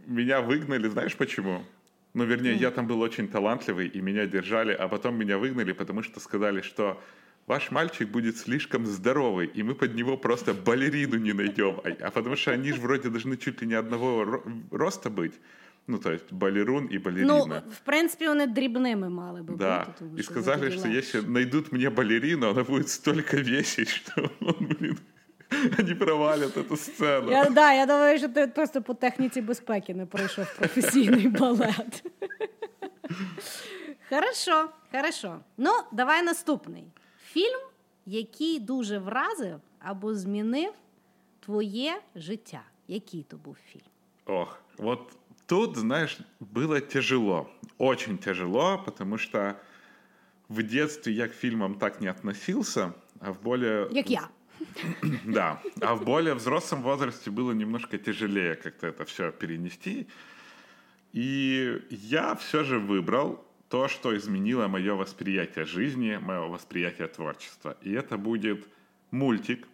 меня выгнали, знаешь почему? Ну, вернее, mm. я там был очень талантливый, и меня держали, а потом меня выгнали, потому что сказали, что ваш мальчик будет слишком здоровый, и мы под него просто балерину не найдем. А, а потому что они же вроде должны чуть ли не одного роста быть. Ну, то есть балерун и балерина. Ну, в принципе, вони дрібними мали бы да. бути. Тому, и сказали, что если найдут мне балерину, она будет столько весить, что он, блин, они провалят эту сцену. Я, да, я думаю, що ти просто по техніці безпеки не пройшов професійний балет. Хорошо, хорошо. Ну, давай наступний. Фільм, який дуже вразив або змінив твоє життя. Який то був фільм? Ох, вот тут, знаешь, было тяжело. Очень тяжело, потому что в детстве я к фильмам так не относился, а в более... Як я. Да, а в более взрослом возрасте было немножко тяжелее как-то это все перенести. И я все же выбрал то, что изменило мое восприятие жизни, мое восприятие творчества. И это будет мультик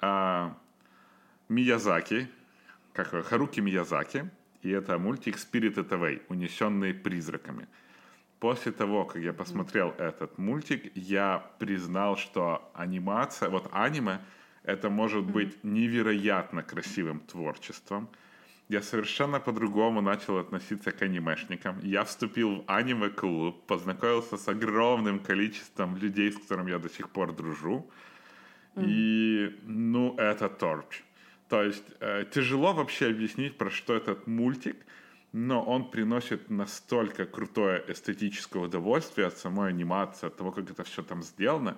а, Миязаки, как его, Харуки Миязаки. И это мультик Spirited Away, «Унесенные призраками». После того, как я посмотрел этот мультик, я признал, что анимация, вот аниме, это может быть невероятно красивым творчеством. Я совершенно по-другому начал относиться к анимешникам. Я вступил в аниме-клуб, познакомился с огромным количеством людей, с которыми я до сих пор дружу. И, ну, это торч. То есть э, тяжело вообще объяснить, про что этот мультик, но он приносит настолько крутое эстетическое удовольствие от самой анимации, от того, как это все там сделано,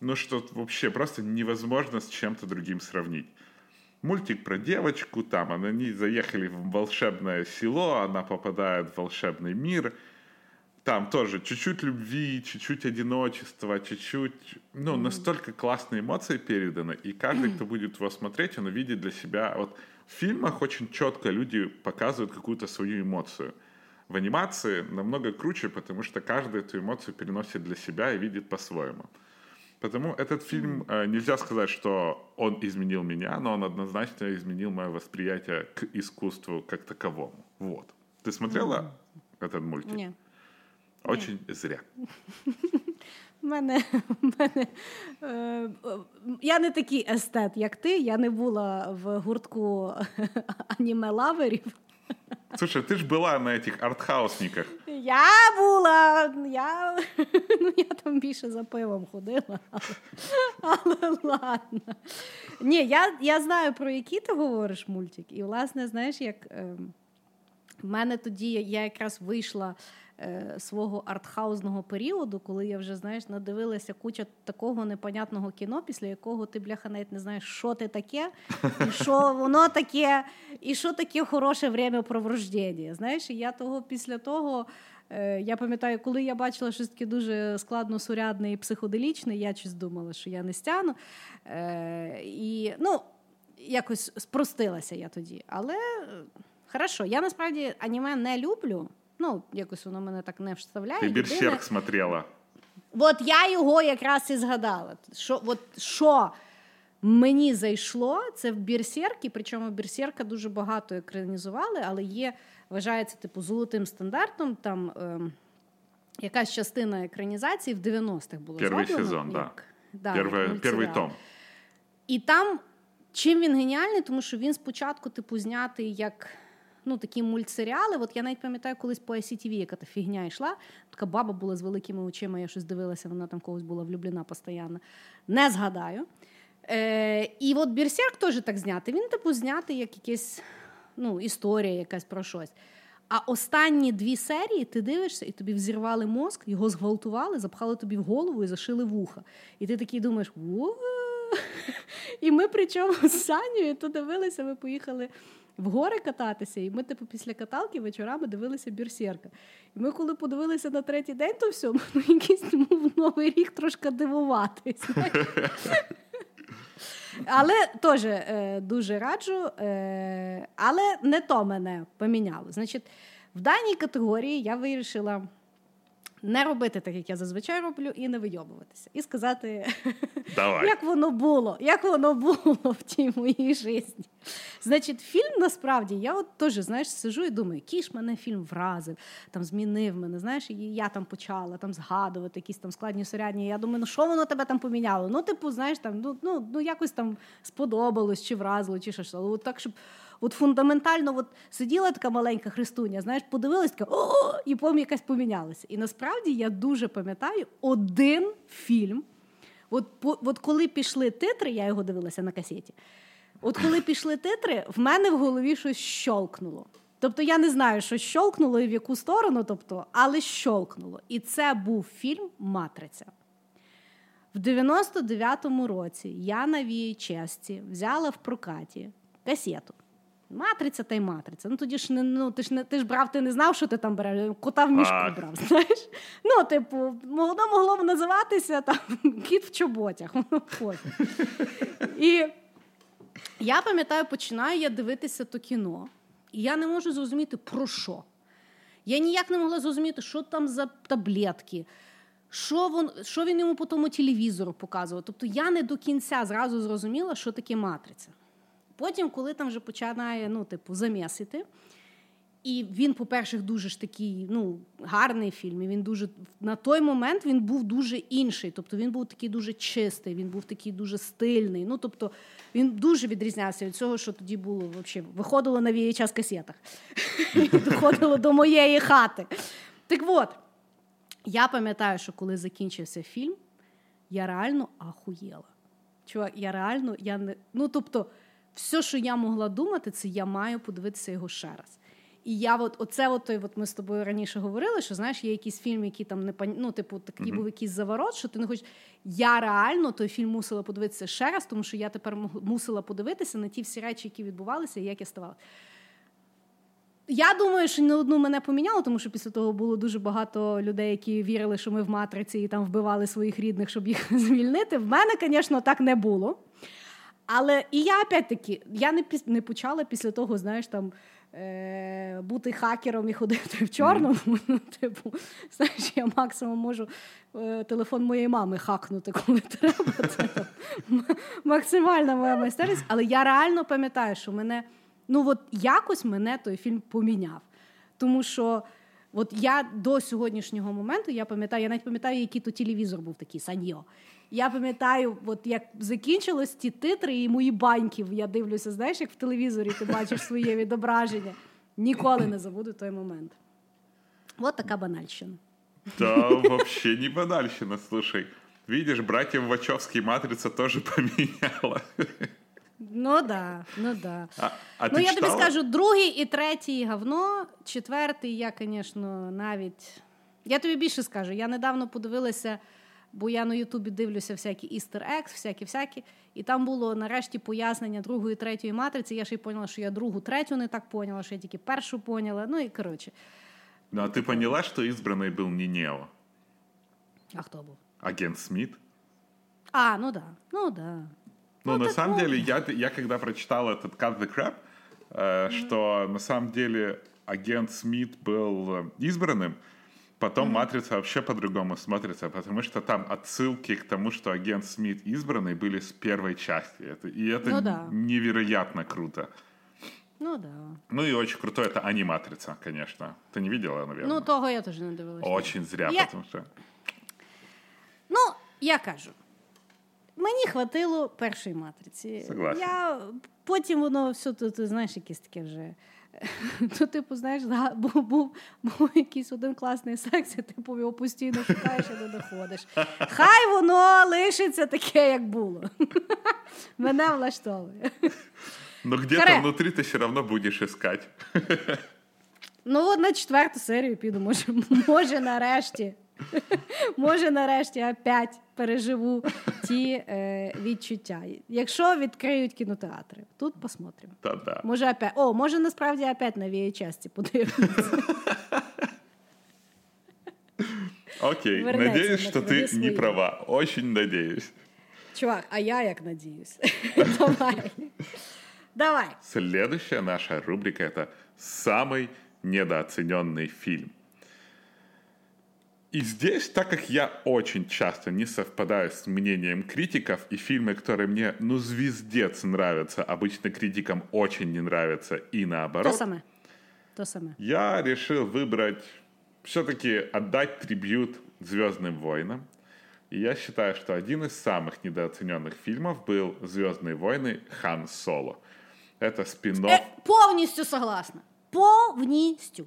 ну что вообще просто невозможно с чем-то другим сравнить. Мультик про девочку, там они заехали в волшебное село, она попадает в волшебный мир – там тоже чуть-чуть любви, чуть-чуть одиночества, чуть-чуть, ну, настолько классные эмоции переданы, и каждый, кто будет его смотреть, он увидит для себя, вот в фильмах очень четко люди показывают какую-то свою эмоцию. В анимации намного круче, потому что каждый эту эмоцию переносит для себя и видит по-своему. Потому этот фильм э, нельзя сказать, что он изменил меня, но он однозначно изменил мое восприятие к искусству как таковому. Вот. Ты смотрела этот мультик? Ні. Очень зря. В мене, в мене, е, я не такий естет, як ти. Я не була в гуртку аніме-лаверів. Слушай, ты же была на этих артхаусниках. Я була, я, ну, я там більше за пивом ходила, але, але ладно. Ні, я, я знаю, про які ти говориш мультик. І, власне, знаєш, як е, в мене тоді я якраз вийшла е, свого артхаузного періоду, коли я вже знаєш, надивилася куча такого непонятного кіно, після якого ти, бляха, навіть не знаєш, що ти таке, і що воно таке, і що таке хороше времяпровождення. Знаєш, і я того після того. е, Я пам'ятаю, коли я бачила щось таке дуже складно сурядне і психоделічне, я щось думала, що я не стяну. Е, і ну, якось спростилася я тоді. Але е, хорошо, я насправді аніме не люблю. Ну, якось воно мене так не вставляє. Ты Єдине- Берсерк смотрела. От я його якраз і згадала. Що, от, що мені зайшло, це в Бірсеркі, причому Бірсерка дуже багато екранізували, але є, вважається, типу, золотим стандартом. Там ем, якась частина екранізації в 90-х була Перший зроблена. сезон, да. як- да, Первый, як первый мультсеріал. том. І там чим він геніальний, тому що він спочатку, типу, знятий як. Ну, такі мультсеріали. От я навіть пам'ятаю, колись по ICTV, яка та фігня йшла. Така баба була з великими очима, я щось дивилася, вона там когось була влюблена постійно. Не згадаю. Е, і от Берсерк теж так знятий. Він, типу, знятий як якась ну, історія якась про щось. А останні дві серії ти дивишся, і тобі взірвали мозк, його зґвалтували, запхали тобі в голову і зашили вуха. І ти такий думаєш! І ми причому з Санєю то дивилися, ми поїхали в гори кататися, і ми, типу, після каталки вечорами дивилися Бірсерка. І ми, коли подивилися на третій день, то все, ну якийсь тому новий рік трошки дивувати. Але теж е, дуже раджу, е, але не то мене поміняло. Значить, в даній категорії я вирішила не робити так, як я зазвичай роблю, і не вийобуватися. І сказати, Давай. як воно було, як воно було в тій моїй житті. Значить, фільм насправді я от теж знаєш, сижу і думаю, який ж мене фільм вразив, там змінив мене. Знаєш, і я там почала там згадувати якісь там складні сурядні. Я думаю, ну що воно тебе там поміняло? Ну, типу, знаєш, там ну, ну, ну якось там сподобалось чи вразило, чи щось. Але от так, щоб от фундаментально от сиділа така маленька христуня, знаєш, подивилась така, і потім якась помінялася. І насправді я дуже пам'ятаю один фільм. От, по- от коли пішли титри, я його дивилася на касеті. От коли пішли титри, в мене в голові щось щолкнуло. Тобто я не знаю, що щолкнуло і в яку сторону, тобто, але щолкнуло. І це був фільм Матриця. В 99-му році я на VHS взяла в прокаті касету. Матриця та й матриця. Ну тоді ж не ну ти ж не ти ж брав, ти не знав, що ти там береш. Кота в мішку брав. Знаєш? Ну, типу, воно могло б називатися там кіт в чоботях. І я пам'ятаю, починаю я дивитися то кіно, і я не можу зрозуміти про що. Я ніяк не могла зрозуміти, що там за таблетки, що, вон, що він йому по тому телевізору показував. Тобто я не до кінця зразу зрозуміла, що таке матриця. Потім, коли там вже починає ну, типу, замісити, і він, по-перше, дуже ж такий ну, гарний фільм. І він дуже на той момент він був дуже інший. Тобто він був такий дуже чистий, він був такий дуже стильний. Ну, тобто, він дуже відрізнявся від цього, що тоді було вообще, виходило на VHS касетах. Доходило до моєї хати. Так от, я пам'ятаю, що коли закінчився фільм, я реально ахуєла. Чувак, я реально, я не. Ну, тобто, все, що я могла думати, це я маю подивитися його ще раз. І я от, оце от, той, от ми з тобою раніше говорили, що знаєш, є якийсь фільм, який там не ну, типу, такий був якийсь заворот, що ти не хочеш. Я реально той фільм мусила подивитися ще раз, тому що я тепер мусила подивитися на ті всі речі, які відбувалися, і як я ставала. Я думаю, що не одну мене поміняло, тому що після того було дуже багато людей, які вірили, що ми в матриці і там вбивали своїх рідних, щоб їх звільнити. В мене, звісно, так не було. Але і я опять-таки, я не не почала після того, знаєш, там е- бути хакером і ходити в чорному. Ну, типу, знаєш, я максимум можу е- телефон моєї мами хакнути, коли треба. Це там, максимальна моя майстерність. Але я реально пам'ятаю, що мене, ну от якось мене той фільм поміняв. Тому що. От я до сьогоднішнього моменту я пам'ятаю, я навіть пам'ятаю, який то телевізор був такий саньо. Я пам'ятаю, от як закінчились ті титри і мої баньки. Я дивлюся, знаєш, як в телевізорі ти бачиш своє відображення. Ніколи не забуду той момент. От така банальщина. Да, вообще не банальщина, слушай. Видишь, братьев Вачовский матрица тоже поменяла. Ну да, ну да. А, а ну я тобі скажу, другий і третій говно, четвертий я, звісно, навіть. Я тобі більше скажу. Я недавно подивилася, бо я на Ютубі дивлюся всякі Easter eggs, всякі-всякі. І там було нарешті пояснення другої, третьої матриці. Я ще й поняла, що я другу, третю не так поняла, що я тільки першу поняла. Ну і коротше. Ну, а ты поняла, что избранный был не Нео? А хто був? Агент Смит? А, ну да. Ну да. Ну, Ну, на так самом вот. деле, я, я когда прочитал этот Cut the Crap, э, что на самом деле агент Смит был э, избранным, потом матрица вообще по-другому смотрится, потому что там отсылки к тому, что агент Смит избранный, были с первой части. Это, и это Ну да. невероятно круто. Ну да. Ну и очень круто это аниматрица, конечно. Ты не видела, наверное? Ну, того я теж не дивилася. Очень зря, Я- потому что... Ну, я кажу. Мені хватило першої матриці. Согласен. Я, потім воно все, ти, ти знаєш, якесь таке вже. То, типу, знаєш, був, був, був якийсь один класний секс, і типу його постійно шукаєш і не доходиш. Хай воно лишиться таке, як було. Мене влаштовує. Но где-то Харе. внутри ты все равно будешь искать. Ну, от на четверту серію піду, може, може нарешті. Може, нарешті опять переживу ті е, відчуття. Якщо відкриють кінотеатри, тут посмотримо. Да-да. Може, опять. О, може, насправді опять на VHS подивимося. Окей, Вернется надеюсь, на что круги ты не свои. права. Очень надеюсь. Чувак, а я як надіюсь. Давай. Давай. Следующая наша рубрика это самый недооцененный фильм. И здесь, так как я очень часто не совпадаю с мнением критиков, и фильмы, которые мне, ну, звездец нравятся, обычно критикам очень не нравятся, и То наоборот, саме. То саме. я решил выбрать, все-таки отдать трибют Звездным войнам. И я считаю, что один из самых недооцененных фильмов был Звездные войны Хан Соло. Это спин Е, повністю согласна. Повністю.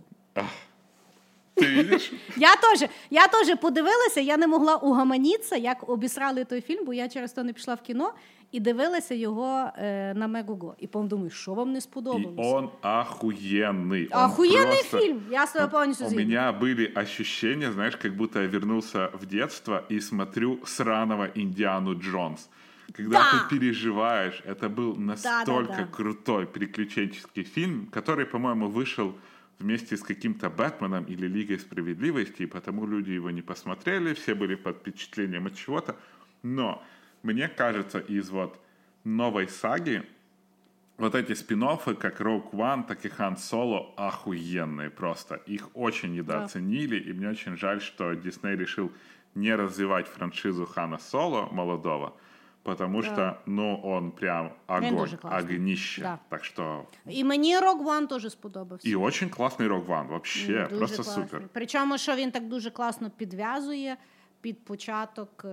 Ты видишь? Я теж, я теж подивилася, я не могла угаманітися, як обісрали той фільм, бо я через то не пішла в кіно і дивилася його е, на Мегого. І потім думаю, що вам не И сподобалось? он охуенный. Он Охуєнний просто- фільм. Я з тобою повністю У згідна. меня были ощущения, знаешь, как будто я вернулся в детство и смотрю сраного Индиану Джонс. когда Да. ты переживаешь. Это был настолько да. крутой приключенческий фильм, который, по-моему, вышел вместе с каким-то Бэтменом или Лигой Справедливости, и потому люди его не посмотрели, все были под впечатлением от чего-то. Но мне кажется, из вот новой саги вот эти спин как Rogue One, так и Han Solo, охуенные просто. Их очень недооценили, и мне очень жаль, что Дисней решил не развивать франшизу Хана Соло молодого, потому что, ну, он прям огонь, дуже огнище. Да. Так что... І мені Rogue One теж сподобався. И очень классный Rogue One, вообще, Дуже просто класний. супер. Причому, що він так дуже класно підв'язує під початок е,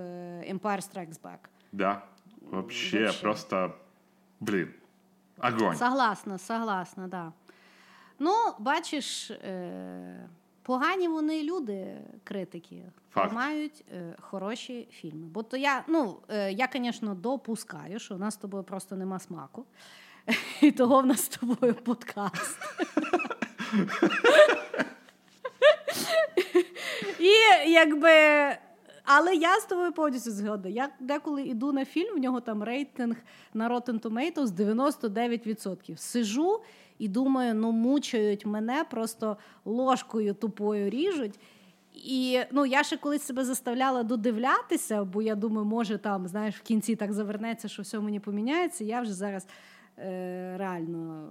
Empire Strikes Back. Да, вообще, Вообще. просто, блин, огонь. Согласна, согласна, да. Ну, бачиш, е, погані вони люди, критики, Факт. мають е, хороші фільми. Бо то я, ну, е, я, звісно, допускаю, що у нас з тобою просто нема смаку. І того в нас з тобою подкаст. І якби. Але я з тобою повністю згодна. Я деколи йду на фільм, в нього там рейтинг на Rotten Tomatoes 99%. Сижу і думаю, ну мучають мене, просто ложкою тупою ріжуть. І ну, я ще колись себе заставляла додивлятися, бо я думаю, може там, знаєш, в кінці так завернеться, що все мені поміняється. Я вже зараз е, реально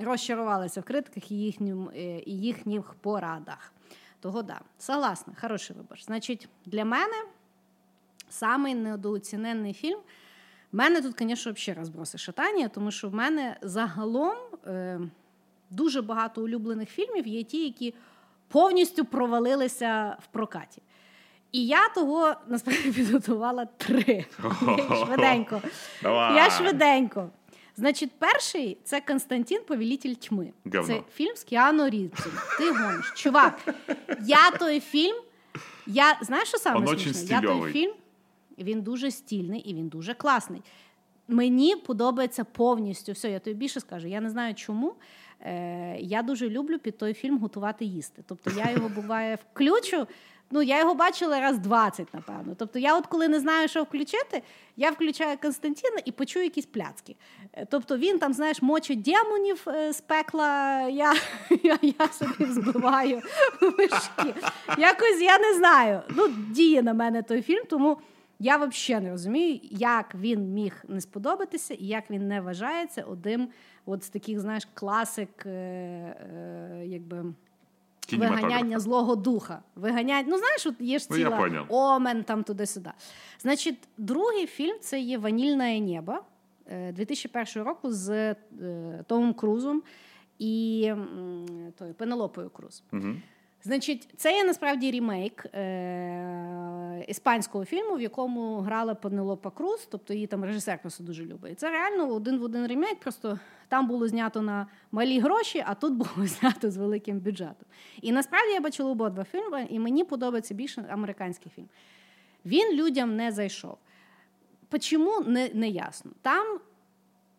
розчарувалася в критиках і, їхнім, е, і їхніх порадах. Того да, согласна, хороший вибір. Значить, для мене самий недооцінений фільм. В мене тут, звісно, взагалі розброси шатання, тому що в мене загалом е, дуже багато улюблених фільмів є ті, які повністю провалилися в прокаті. І я того насправді підготувала три. Швиденько. Давай. Я швиденько. Значить, перший це Константин Повелитель тьми. Говно. Це фільм з Кіану Рівцем. Ти гониш. Чувак, я той фільм. Я знаєш, що саме смішне? Я той фільм, він дуже стільний і він дуже класний. Мені подобається повністю все. Я тобі більше скажу. Я не знаю чому. Е, я дуже люблю під той фільм готувати їсти. Тобто я його буває включу. Ну, я його бачила раз 20, напевно. Тобто, я, от коли не знаю, що включити, я включаю Константина і почую якісь пляцки. Е, Тобто він там, знаєш, мочить демонів е, з пекла, я, я, я собі взбиваю вишки. Якось я не знаю. Ну, діє на мене той фільм, тому я взагалі не розумію, як він міг не сподобатися і як він не вважається одним от з таких, знаєш, класик, е, е, якби. Виганяння злого духа. Виганяння, ну знаєш, от є ж Ну, ціла ну, омен там туди-сюди. Значить, другий фільм це є Ванільне небо е, 2001 року з е, Томом Крузом і той Пенелопою Круз. Угу. Значить, це є насправді рімейк е- іспанського фільму, в якому грала Пенелопа Круз, тобто її там режисер просто дуже любить. Це реально один в один ремейк, просто там було знято на малі гроші, а тут було знято з великим бюджетом. І насправді я бачила обидва фільми, і мені подобається більше американський фільм. Він людям не зайшов. Чому не, не ясно. Там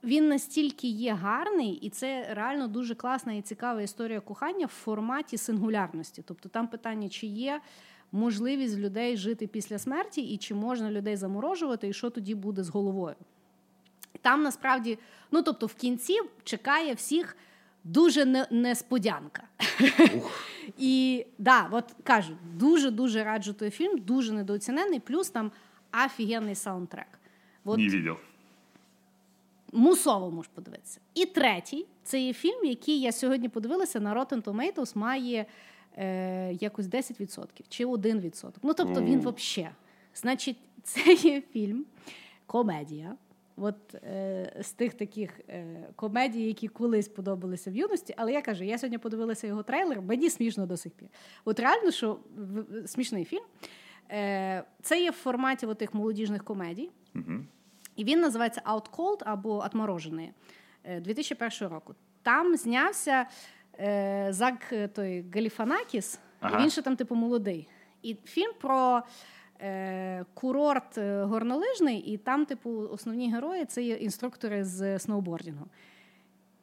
він настільки є гарний, і це реально дуже класна і цікава історія кохання в форматі сингулярності. Тобто там питання, чи є можливість людей жити після смерті, і чи можна людей заморожувати, і що тоді буде з головою. Там насправді, ну тобто, в кінці чекає всіх дуже не- несподянка. І да, от кажу, дуже дуже раджу той фільм, дуже недооцінений, плюс там офігенний саундтрек. Не видел. Мусово можеш подивитися. І третій це є фільм, який я сьогодні подивилася на Rotten Tomatoes, має е, якось 10% чи 1%. Ну тобто він взагалі. Значить, це є фільм, комедія. От е, з тих таких е, комедій, які колись подобалися в юності, але я кажу, я сьогодні подивилася його трейлер, мені смішно до сих пір. От реально, що в- смішний фільм. Е, це є в форматі тих молодіжних комедій. І він називається Out Cold або Отморожений 2001 року. Там знявся е, Зак е, той Галіфанакіс, Ага. і він ще там, типу, молодий. І фільм про е, курорт е, горнолижний, і там, типу, основні герої це є інструктори з сноубордінгу.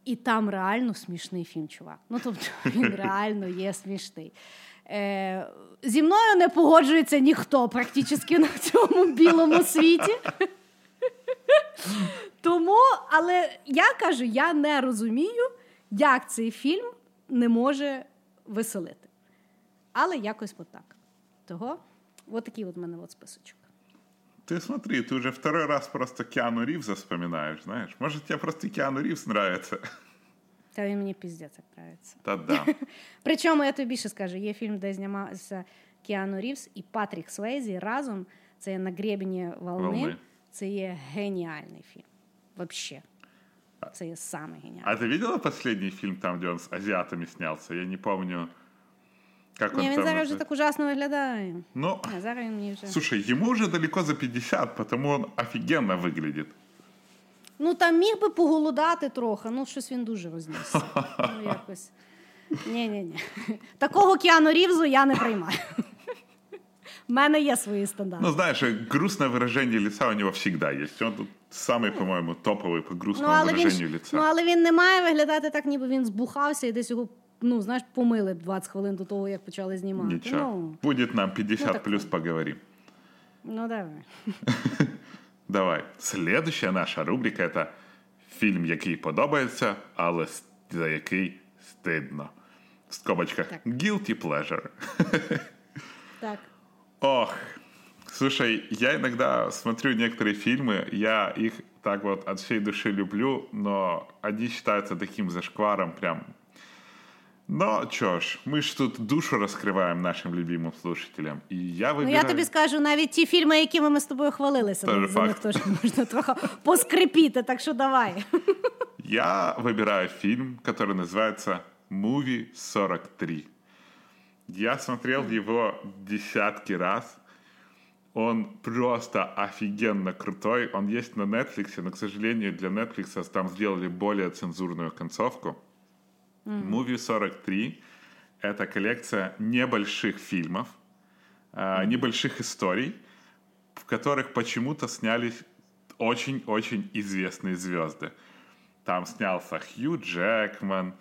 І там реально смішний фільм, чувак. Ну, тобто, він реально є смішний. Е, зі мною не погоджується ніхто практично на цьому білому світі. Тому, але я кажу, я не розумію, як цей фільм не може веселити. Але якось отак. Того, от такий от в мене от списочок. Ты смотри, ты уже второй раз просто Киану Ривза вспоминаешь, знаешь. Может, тебе просто Киану Ривз нравится? Та він мені піздець як нравиться. Та да. Причому я тобі більше скажу: є фільм, де знімався Кіану Рівз і Патрік Свейзі разом. Це на гребені волни. Волни. Це є геніальний фільм. Вообще. Це є саме геніальний. А ты видела последний фильм там, где он с азиатами снялся? Я не помню, как он Ні, він там... зараз вже называется. так ужасно виглядає. Ну, А зараз він мені вже. слушай, ему уже далеко за 50, потому он офигенно выглядит. Ну там міг би поголодати трохи, ну щось він дуже рознісся. Ну, якось. Ні-ні-ні. Такого Кіану Рівзу я не приймаю. У мене є свої стандарти. Ну, знаешь, грустное выражение лица у него всегда есть. Он тут самый, по-моему, топовый по Ну, грустному але, він, выражению ж- лица. ну, але він не має виглядати так, ніби він збухався і десь його, ну, знаєш, помили б 20 хвилин до того, як почали знімати. Ничего. Ну, Будет нам 50 ну, так плюс вот. поговорим. ну давай. Давай. Следующая наша рубрика это фільм, який подобається, але с- за який стидно. В скобочках Так. guilty pleasure. Так. Ох, слушай, я иногда смотрю некоторые фильмы, я их так вот от всей души люблю, но они считаются таким зашкваром прям. Но чё ж, мы ж тут душу раскрываем нашим любимым слушателям. И я выбираю... Ну я тобі скажу, навіть ті фільми, якими ми з тобою хвалилися, Тоже за них факт. теж можна трохи поскрипіти, так що давай. Я выбираю фильм, который называется «Movie 43». Я смотрел его десятки раз. Он просто офигенно крутой. Он есть на Netflix, но, к сожалению, для Netflix там сделали более цензурную концовку. Movie 43 — это коллекция небольших фильмов, а, небольших историй, в которых почему-то снялись очень-очень известные звезды. Там снялся Хью Джекман,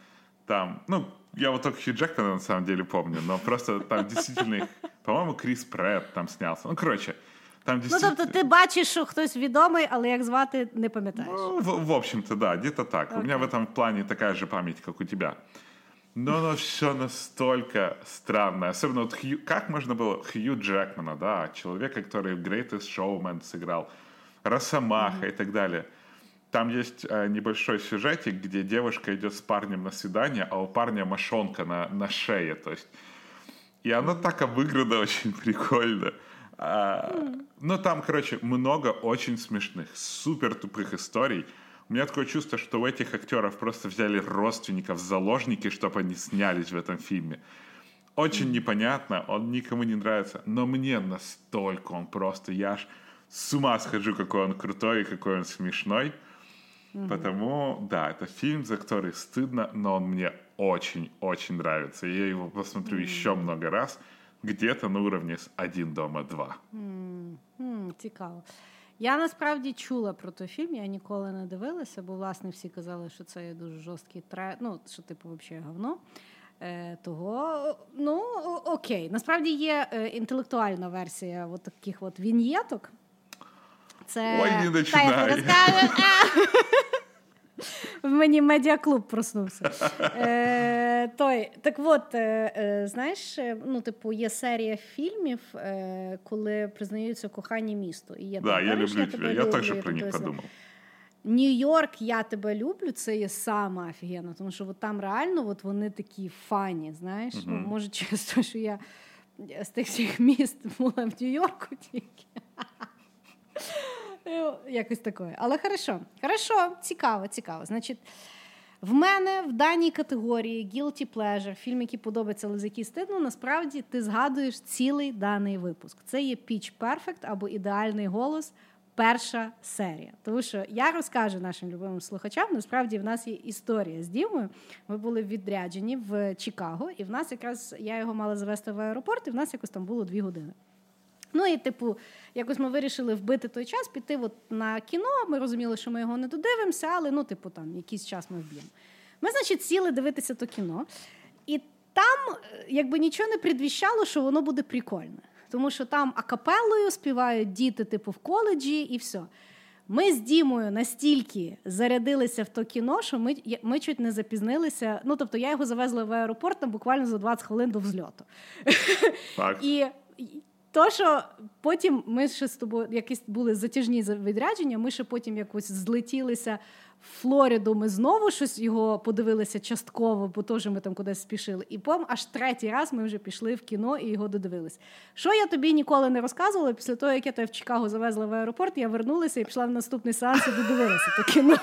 там, ну, я вот только Хью Джекмана на самом деле помню, но просто там действительно, их- по-моему, Крис Прэтт там снялся. Ну, короче, там Ну действительно... тобто ти бачиш, що хтось відомий, але як звати не пам'ятаєш. Ну, в, в общем-то, да, где-то так. У меня в этом плане такая же память, как у тебя. Но оно все настолько странно. Особенно вот Хью... Как можно было Хью Джекмана, да, человека, который в Greatest Showman сыграл, Росомаха и так далее. Там есть э, небольшой сюжетик, где девушка идет с парнем на свидание, а у парня мошонка на, на шее. То есть и оно так обыграно очень прикольно. А, Ну, там, короче, много очень смешных, супер тупых историй. У меня такое чувство, что у этих актеров просто взяли родственников в заложники, чтобы они снялись в этом фильме. Очень непонятно, он никому не нравится, но мне настолько он просто, я аж с ума схожу, какой он крутой и какой он смешной. Потому, да, это фильм, за который стыдно, но он мне очень-очень нравится. Я его посмотрю еще много раз, где-то на уровне с «Один дома два». М, цікаво. Я насправді чула про той фільм, я ніколи не дивилася, бо власне всі казали, що це є дуже жорсткий тре... ну, що типу взагалі говно. Е, того, ну, о- окей. Насправді є е, інтелектуальна версія от таких от віньєток. Це Ой, не Та, я розкажу. В мені медіаклуб проснувся. Е, той, так от, е, е, знаєш, е, ну, типу, є серія фільмів, е, коли признаються кохання місту. І є Да, я «Париж, люблю тебя. Я люблю», тоже і про них тобто, подумал. Нью-Йорк, я тебе люблю, це є саме офігенно, тому що от там реально от вони такі фані, знаєш. Ну, може, через те, що я з тих всіх міст була в Нью-Йорку тільки. Ну, Якось таке. Але хорошо, хорошо, цікаво, цікаво. Значить, в мене в даній категорії Guilty Pleasure, фільм, який подобається, який стидно, насправді ти згадуєш цілий даний випуск. Це є Pitch Perfect або ідеальний голос. Перша серія. Тому що я розкажу нашим любимим слухачам, насправді в нас є історія з Дімою. Ми були відряджені в Чикаго, і в нас якраз я його мала завести в аеропорт, і в нас якось там було дві години. Ну і, типу, якось ми вирішили вбити той час, піти от на кіно. Ми розуміли, що ми його не додивимося, але ну, типу, там якийсь час ми вб'ємо. Ми, значить, сіли дивитися то кіно, і там е, якби нічого не предвіщало, що воно буде прикольне. Тому що там акапелою співають діти, типу, в коледжі, і все. Ми з Дімою настільки зарядилися в то кіно, що ми ми чуть не запізнилися. Ну тобто я його завезла в аеропорт там буквально за 20 хвилин до взльоту. Так. І то, що потім ми ще з тобою якісь були затяжні відрядження, ми ще потім якось злетілися в Флориду. Ми знову щось його подивилися частково, бо теж ми там кудись спішили. І потім аж третій раз ми вже пішли в кіно і його додивились. Що я тобі ніколи не розказувала, після того, як я тебе в Чикаго завезла в аеропорт, я вернулася і пішла в наступний сеанс і додивилася то кіно.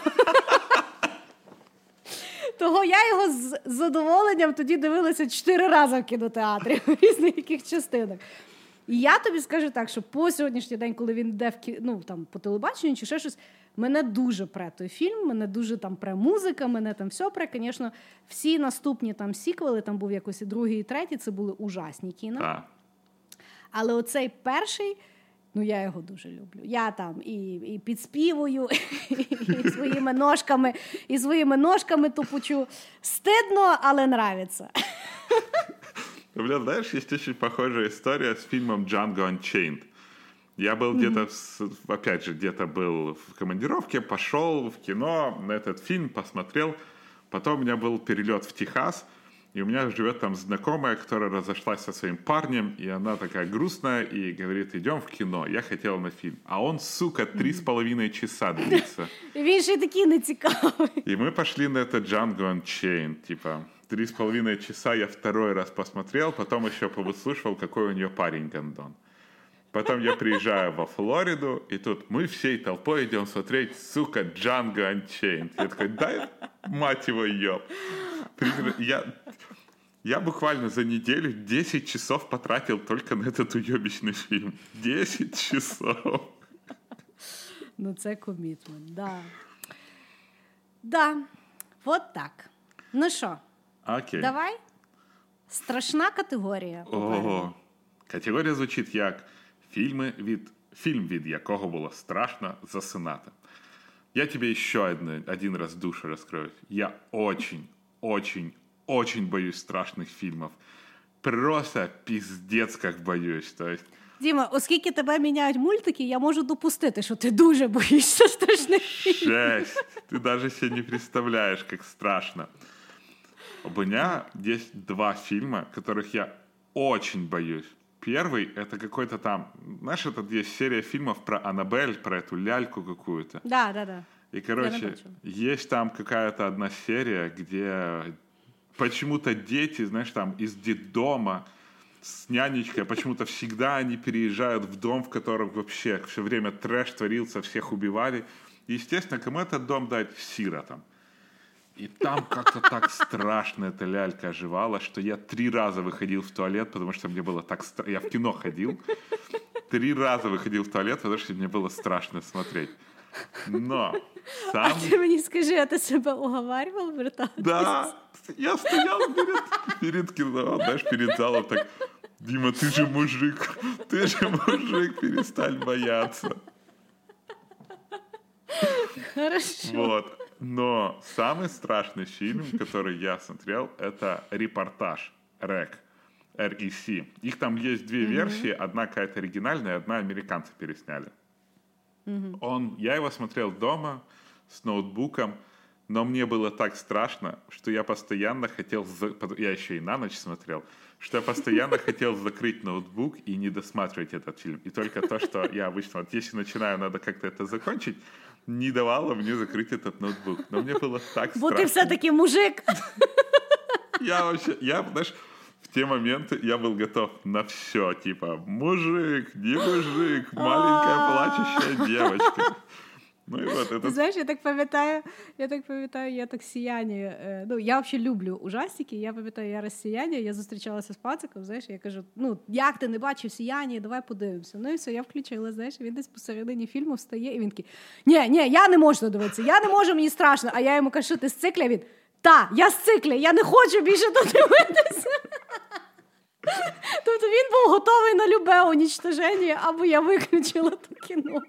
Того я його з задоволенням тоді дивилася чотири рази в кінотеатрі в різних яких частинах. І я тобі скажу так, що по сьогоднішній день, коли він йде в кі... ну, там, по телебаченню чи ще щось, мене дуже пре той фільм, мене дуже там пре музика, мене там все пре. Звісно, всі наступні там сіквели, там був якось і другий, і третій, це були ужасні кіно. Так. Але оцей перший. Ну, я його дуже люблю. Я там і і підспівую, і своїми ножками, і своїми ножками тупочу. Стидно, але нравиться. Бля, знаешь, есть очень похожая история с фильмом Django Unchained. Я был mm-hmm. где-то, опять же, где-то был в командировке, пошел в кино на этот фильм, посмотрел. Потом у меня был перелет в Техас, и у меня живет там знакомая, которая разошлась со своим парнем, и она такая грустная и говорит, идем в кино. Я хотел на фильм. А он, сука, три с половиной часа длится. Він ще такий нецікавий. И мы пошли на это Django Unchained, типа, три с половиной часа я второй раз посмотрел, потом еще повыслушивал, какой у нее парень гандон. Потом я приезжаю во Флориду, и тут мы всей толпой идем смотреть, сука, Django Unchained. Я такой, дай, мать его, ёб. Я, я буквально за неделю 10 часов потратил только на этот уебищный фильм. 10 часов. Ну, це комітмент, да. Да, вот так. Ну що, Окей. давай? Страшна категорія. Ого. Категорія звучить як фільми від, фільм, від якого було страшно засинати. Я тебе еще один, один раз душу раскрою. Я очень, очень, очень боюсь страшных фильмов. Просто пиздец как боюсь. То есть... Діма, оскільки тебе міняють мультики, я можу допустити, що ти дуже боїшся страшних фільмів. Жесть! Ты даже себе не представляешь, как страшно. У меня есть два фильма, которых я очень боюсь. Первый — это какой-то там... Знаешь, это есть серия фильмов про Аннабель, про эту ляльку какую-то. Да, да, да. И, короче, есть там какая-то одна серия, где почему-то дети, знаешь, там из детдома с нянечкой, почему-то всегда они переезжают в дом, в котором вообще все время трэш творился, всех убивали. И, естественно, кому этот дом дать? Сиротам. И там как-то так страшно эта лялька оживала, что я три раза выходил в туалет, потому что мне было так страшно. Я в кино ходил. Три раза выходил в туалет, потому что мне было страшно смотреть. Но сам... А ти мені скажи, а ти себе уговаривал вертатись? Да, я стоял перед, перед кино, знаешь, перед залом так, Дима, ты же мужик, ты же мужик, перестань бояться. Хорошо. Вот. Но самый страшный фильм, который я смотрел, это «Репортаж», «Рек», REC. Их там есть две mm-hmm. версии, одна какая-то оригинальная, одна американцы пересняли. Mm-hmm. Он, я его смотрел дома с ноутбуком, но мне было так страшно, что я постоянно хотел, я еще и на ночь смотрел, что я постоянно хотел закрыть ноутбук и не досматривать этот фильм. И только то, что я обычно, вот если начинаю, надо как-то это закончить, не давало мне закрыть этот ноутбук. Но мне было так страшно. Вот ты все-таки мужик. Я вообще, я, знаешь, в те моменты я был готов на все, типа, мужик, не мужик, маленькая плачущая девочка. Ну і от, это... Ти знаєш, я так пам'ятаю, я так пам'ятаю, я так сіяння. Ну, я взагалі люблю ужастики, я пам'ятаю, я розсіяння, я зустрічалася з пациком, знаєш, я кажу, ну, як ти не бачив сіяння, давай подивимося. Ну і все, я включила, знаєш, він десь посередині фільму встає, і він такий, ні, ні, я не можу дивитися, я не можу, мені страшно. А я йому кажу, ти з цикля? Він, та, я з цикля, я не хочу більше тут дивитися. Тобто він був готовий на любе унічтоження, або я виключила то кіно.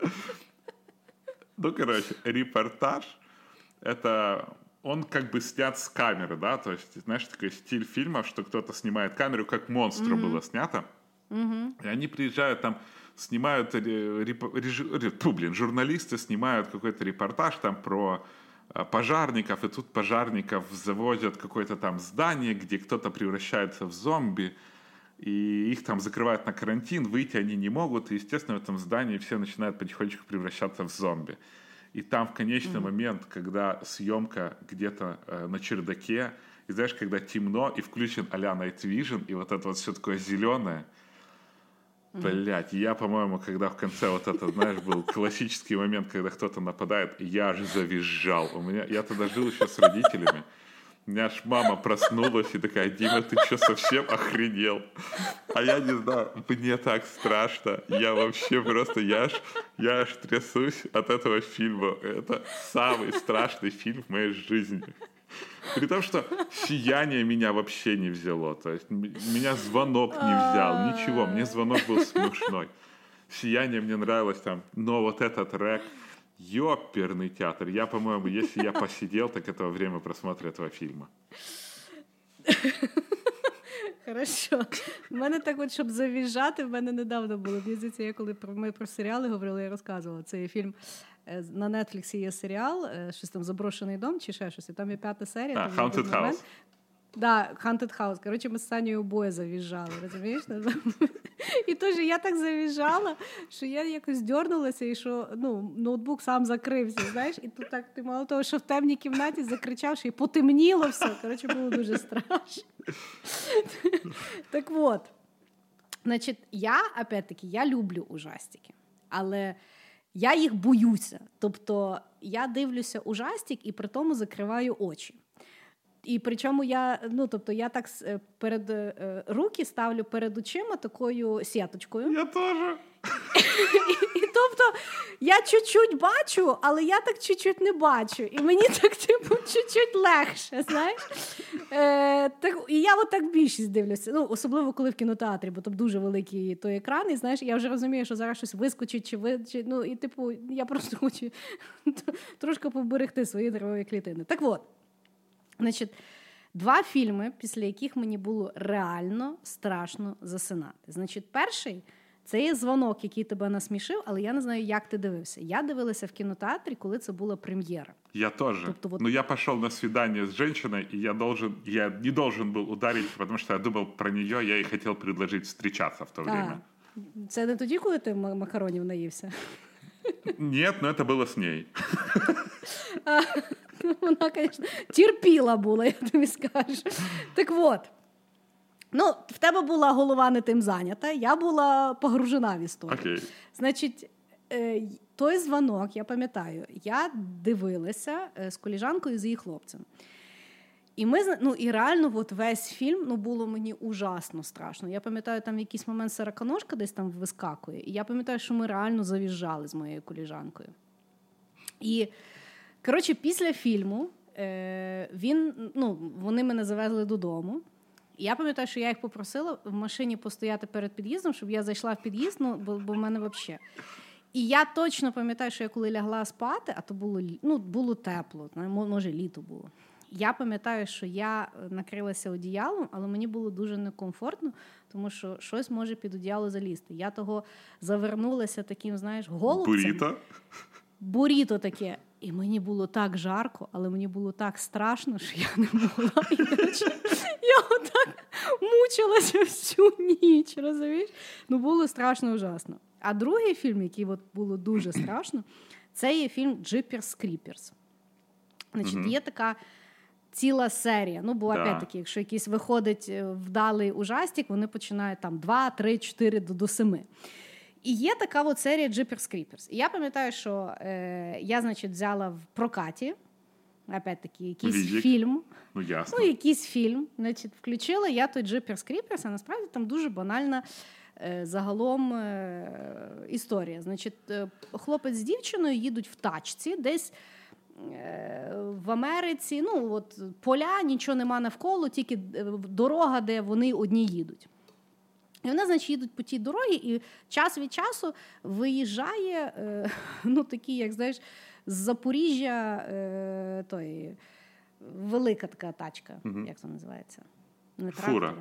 Ну, короче, репортаж — это он как бы снят с камеры, да, то есть, знаешь, такой стиль фильмов, что кто-то снимает камеру, как монстру mm-hmm. было снято. Mm-hmm. И они приезжают там снимают, реп, реж, фу, блин, журналисты снимают какой-то репортаж там про э, пожарников, и тут пожарников завозят какое-то там здание, где кто-то превращается в зомби, и их там закрывают на карантин, выйти они не могут, и, естественно, в этом здании все начинают потихонечку превращаться в зомби. И там в конечный mm-hmm. момент, когда съемка где-то э, на чердаке, и знаешь, когда темно, и включен а-ля Night Vision, и вот это вот все такое зеленое, Блять, я, по-моему, когда в конце вот это, знаешь, был классический момент, когда кто-то нападает, я же завизжал. У меня, я тогда жил еще с родителями. У меня аж мама проснулась и такая, Дима, ты что, совсем охренел? А я не знаю, мне так страшно. Я вообще просто, я аж, я аж трясусь от этого фильма. Это самый страшный фильм в моей жизни. При том, что сияние меня вообще не взяло. То есть меня звонок не взял, ничего. Мне звонок был смешной. Сияние мне нравилось там, но вот этот трек, ёперный театр. Я, по-моему, если я посидел, так это во время просмотра этого фильма. Хорошо. У мене так, от, щоб завіжати, в мене недавно було. Мені здається, я коли ми про серіали говорили, я розказувала. Це є фільм Е, на Нетфліксі є серіал, е, щось там заброшений дом чи ще щось. І там є п'ята серія. А, Haunted House. Да, Haunted House. Коротше, ми з Санєю обоє завіжжали, розумієш? І теж я так завіжала, що я якось дьорнулася, і що ну, ноутбук сам закрився. знаєш, І тут так ти мало того, що в темній кімнаті закричав, що і потемніло все. Коротше, було дуже страшно. Так от, значить, я, опять-таки, я люблю ужастики, але я їх боюся. Тобто я дивлюся ужастик і при тому закриваю очі. І причому я ну тобто я так е, перед е, руки ставлю перед очима такою сіточкою. Я теж. І, і тобто я чуть-чуть бачу, але я так чуть-чуть не бачу. І мені так типу чуть-чуть легше. знаєш. Е, так, І я отак більшість дивлюся. Ну, Особливо коли в кінотеатрі, бо там дуже великий той екран, і знаєш, я вже розумію, що зараз щось вискочить чи ви. Чи, ну, І типу, я просто хочу трошки поберегти свої нервові клітини. Так от. Значить, два фільми, після яких мені було реально страшно засинати. Значить, перший це є дзвонок, який тебе насмішив, але я не знаю, як ти дивився. Я дивилася в кінотеатрі, коли це була прем'єра. Я тоже. Тобто, вот... Ну, я пошел на свидание с женщиной, и я должен, я не должен был ударить, потому что я думал про нее, я ей хотел предложить встречаться в то время. Це не тоді, коли ти макаронів наївся? Нет, но это было с ней. Вона, звісно, терпіла була, я тобі скажу. Так от. Ну, в тебе була голова не тим зайнята, я була погружена в історію. Okay. Значить, е, той дзвонок, я пам'ятаю, я дивилася е, з коліжанкою з її хлопцем. І ми ну, і реально от весь фільм ну, було мені ужасно страшно. Я пам'ятаю, там в якийсь момент сороконожка десь там вискакує, і я пам'ятаю, що ми реально завіжджали з моєю коліжанкою. І Коротше, після фільму е, він, ну, вони мене завезли додому. Я пам'ятаю, що я їх попросила в машині постояти перед під'їздом, щоб я зайшла в під'їзд, ну, бо, бо в мене взагалі. І я точно пам'ятаю, що я коли лягла спати, а то було ну, було тепло, може, літо було. Я пам'ятаю, що я накрилася одіялом, але мені було дуже некомфортно, тому що щось може під одіяло залізти. Я того завернулася таким, знаєш, голубцем. Буріто? Буріто таке. І мені було так жарко, але мені було так страшно, що я не могла. Я отак мучилася всю ніч. розумієш? Ну було страшно ужасно. А другий фільм, який от було дуже страшно, це є фільм Джиперс Кріперс. Значить, є така. Ціла серія. Ну, бо да. опять-таки, якщо якийсь виходить е, вдалий ужастик, вони починають там 2, 3, 4 до, до 7. І є така от серія Jeepers Creepers. І я пам'ятаю, що е, я, значить, взяла в прокаті. Опять-таки, якийсь Візик. фільм. Ну, ясно. Ну, якийсь фільм. Значить, включила я той Jeepers Creepers, а насправді там дуже банальна е, загалом е, історія. Значить, е, хлопець з дівчиною їдуть в тачці десь. Е, в Америці, ну от поля, нічого нема навколо, тільки е, дорога, де вони одні їдуть. І вони, значить, їдуть по тій дорогі, і час від часу виїжджає е, ну, такі, як знаєш, з Запоріжжя е, той, велика така тачка, угу. як це називається? Не фура.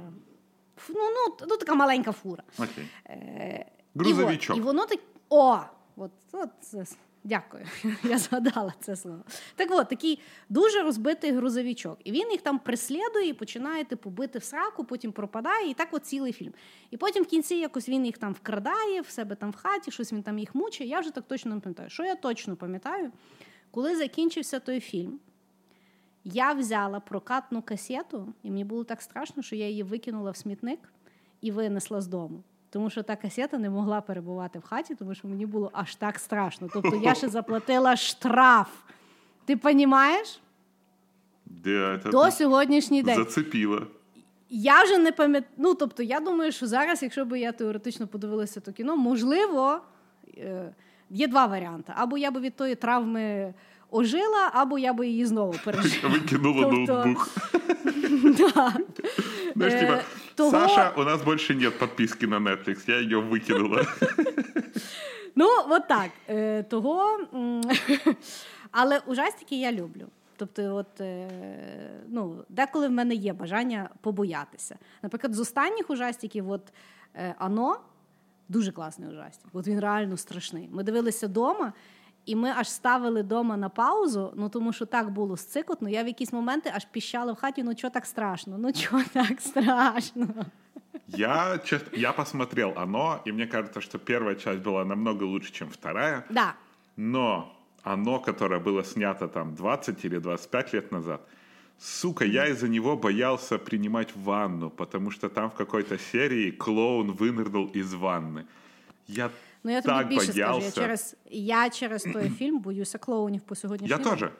Ну, ну, ну, така маленька фура. Okay. Е, Грузовичок. І, от, і воно так. О! От, от. Дякую, я згадала це слово. Так от, такий дуже розбитий грузовичок. І він їх там преслідує починає типу бити в сраку, потім пропадає, і так от цілий фільм. І потім в кінці якось він їх там вкрадає, в себе там в хаті, щось він там їх мучає. Я вже так точно не пам'ятаю. Що я точно пам'ятаю, коли закінчився той фільм, я взяла прокатну касету, і мені було так страшно, що я її викинула в смітник і винесла з дому. Тому що та касета не могла перебувати в хаті, тому що мені було аж так страшно. Тобто я ще заплатила штраф. Ти розумієш? Это До сьогоднішній день. зацепило. Я вже не пам'ятаю. Ну, тобто, я думаю, що зараз, якщо б я теоретично подивилася то кіно, можливо, е, є два варіанти. Або я би від тої травми ожила, або я би її знову пережила. Выкинула Тобто, ноутбук. Е, того- Саша, у нас больше нет подписки на Netflix, я ее выкинула. Ну, от так. Е, того. Але ужастики я люблю. Тобто, от, е, ну, деколи в мене є бажання побоятися. Наприклад, з останніх ужастиків, от е, Ано дуже класний ужастик. От він реально страшний. Ми дивилися вдома, і ми аж ставили вдома на паузу, ну тому що так було сцикотно. Я в якісь моменти аж піщала в хаті, ну чого так страшно? Ну чого так страшно? Я, честно, я посмотрел оно, и мне кажется, что первая часть была намного лучше, чем вторая. Да. Но оно, которое было снято там 20 или 25 лет назад, сука, я из-за него боялся принимать ванну, потому что там в какой-то серии клоун вынырнул из ванны. Я Ну я тобі так більше скажу. Я через, я через той фільм боюся клоунів по сьогоднішній Я тоже.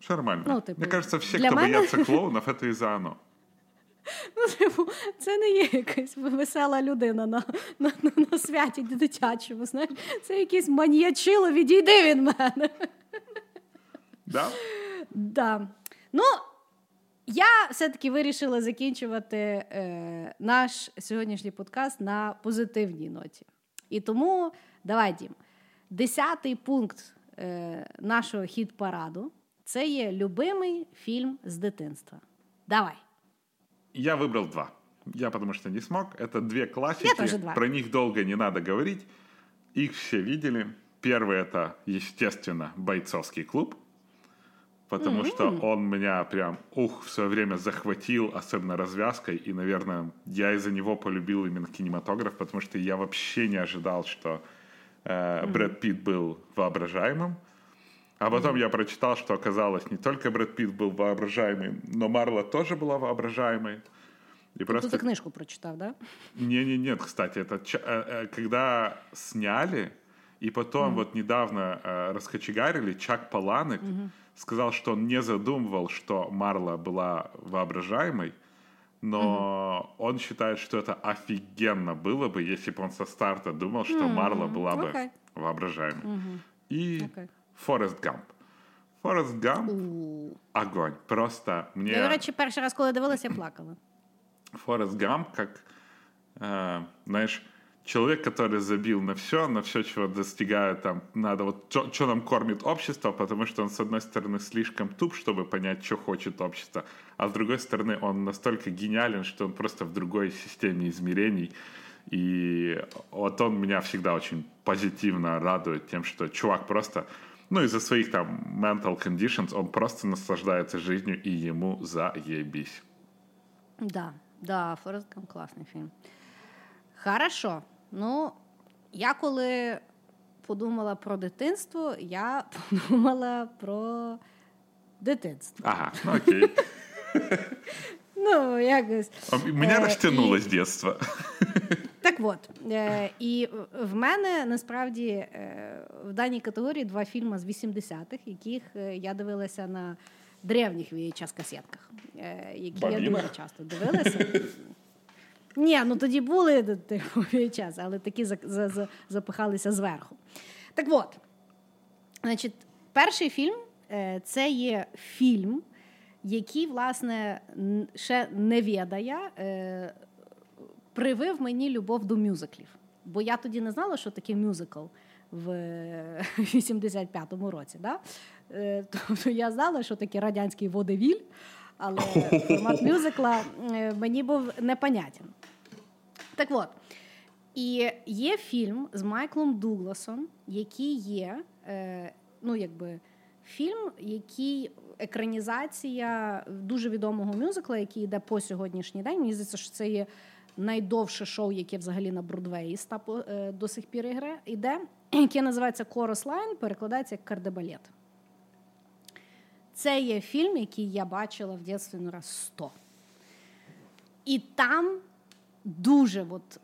Все нормально. Ну, типу, Мне кажется, все, для кто мене- боятся клоунов, это из-за оно. Ну, типу, це не є якась весела людина на, на, на, на святі дитячому. Знаєш, це якийсь маніячило, відійди від мене. Да? Да. Ну, я все-таки вирішила закінчувати е, наш сьогоднішній подкаст на позитивній ноті. І тому давай, Дім, десятий пункт е, нашого хіт-параду це є любимий фільм з дитинства. Давай. Я выбрал два. Я потому что не смог. Это две классики. Я тоже два. Про них долго не надо говорить. Их все видели. Первый это, естественно, бойцовский клуб. Потому что он меня прям, ух, в свое время захватил, особенно развязкой. И, наверное, я из-за него полюбил именно кинематограф, потому что я вообще не ожидал, что э, Брэд Питт был воображаемым. А потом я прочитал, что оказалось, не только Брэд Питт был воображаемый, но Марла тоже была воображаемой. И просто... ти книжку прочитав, да? Не, не, нет, кстати, это э, э, когда сняли и потом вот недавно э, раскочегарили, Чак Паланик сказал, что он не задумывал, что Марла была воображаемой, но он считает, что это офигенно было бы, если бы он со старта думал, что Марла была бы окей. воображаемой. И Окей. Форест Гамп. Форест Гамп огонь. Просто мне... Я, до речі, перший раз, коли дивилася, я плакала. Форест Гамп как, э, знаешь, человек, который забил на все, на все, чего достигает там, надо вот, что нам кормит общество, потому что он, с одной стороны, слишком туп, чтобы понять, что хочет общество, а с другой стороны, он настолько гениален, что он просто в другой системе измерений, и вот он меня всегда очень позитивно радует тем, что чувак просто, ну, из-за своих там mental conditions, он просто наслаждается жизнью, и ему заебись. Да, да, Форест Гамп класний фільм. Хорошо. Ну, я коли подумала про дитинство, я подумала про дитинство. Ага, ну окей. Ну, якось. Меня Е, растянуло і- Так от, е, і в мене насправді е, в даній категорії два фільми з 80-х, яких я дивилася на древніх VHS касетках, е, які я дуже часто дивилася. Ні, ну тоді були типу, VHS, але такі за, за, за, запихалися зверху. Так от, значить, перший фільм е, це є фільм, який, власне, ще не відає. Е, привив мені любов до мюзиклів. Бо я тоді не знала, що таке мюзикл в 85-му році. Да? Е, Тобто я знала, що таке радянський водевіль, але формат мюзикла мені був непонятен. Так от, І є фільм з Майклом Дугласом, який є, е, ну якби фільм, який екранізація дуже відомого мюзикла, який йде по сьогоднішній день. Мені здається, що це є найдовше шоу, яке взагалі на Бродвеї е, до сих пір ігри, іде, яке називається Chorus Line, перекладається як кардебалет. Це є фільм, який я бачила в дитинстві раз сто. І там дуже от.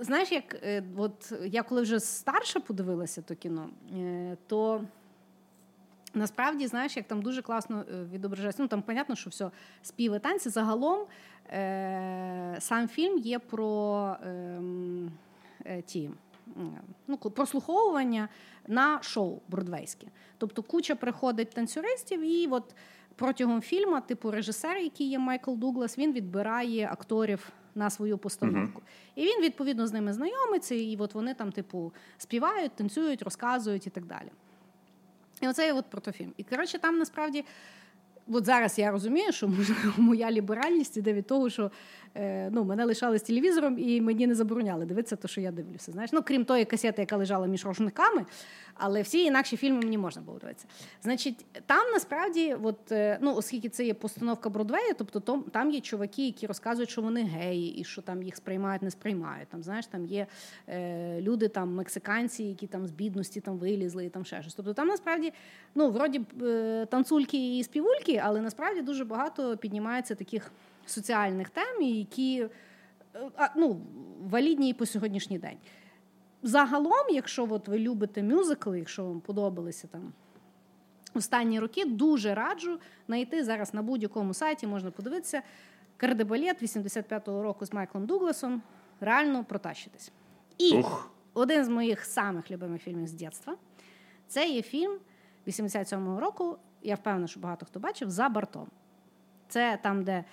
Знаєш, як е, от я коли вже старша подивилася то кіно, е, то насправді знаєш, як там дуже класно відображається. Ну там, понятно, що все співи танці. Загалом Е, сам фільм є про ем, е, ті. Ну, прослуховування на шоу бродвейське. Тобто куча приходить танцюристів, і от протягом фільму, типу режисер, який є Майкл Дуглас, він відбирає акторів на свою постановку. Uh-huh. І він, відповідно, з ними знайомиться, і от вони там, типу, співають, танцюють, розказують і так далі. І оце є от протофільм. І коротше, там насправді От зараз я розумію, що моя ліберальність іде від того, що е, ну, мене лишали з телевізором і мені не забороняли дивитися, те, що я дивлюся. Знаєш? Ну, Крім тої касети, яка лежала між рушниками, але всі інакші фільми мені можна було дивитися. Значить, там насправді, от, е, ну, оскільки це є постановка Бродвея, тобто там, там є чуваки, які розказують, що вони геї, і що там їх сприймають, не сприймають. Там, знаєш, там є е, люди, там, мексиканці, які там з бідності там вилізли і там ще щось. Тобто там насправді ну, вроді е, танцульки і співульки, але насправді дуже багато піднімається таких соціальних тем, які е, ну, валідні і по сьогоднішній день. Загалом, якщо от ви любите мюзикли, якщо вам подобалися там останні роки, дуже раджу знайти зараз на будь-якому сайті, можна подивитися. Кардебалет 85-го року з Майклом Дугласом. Реально протащитись. І Ух. один з моїх самих любимих фільмів з дитинства це є фільм 87-го року. Я впевнена, що багато хто бачив за бортом. Це там, де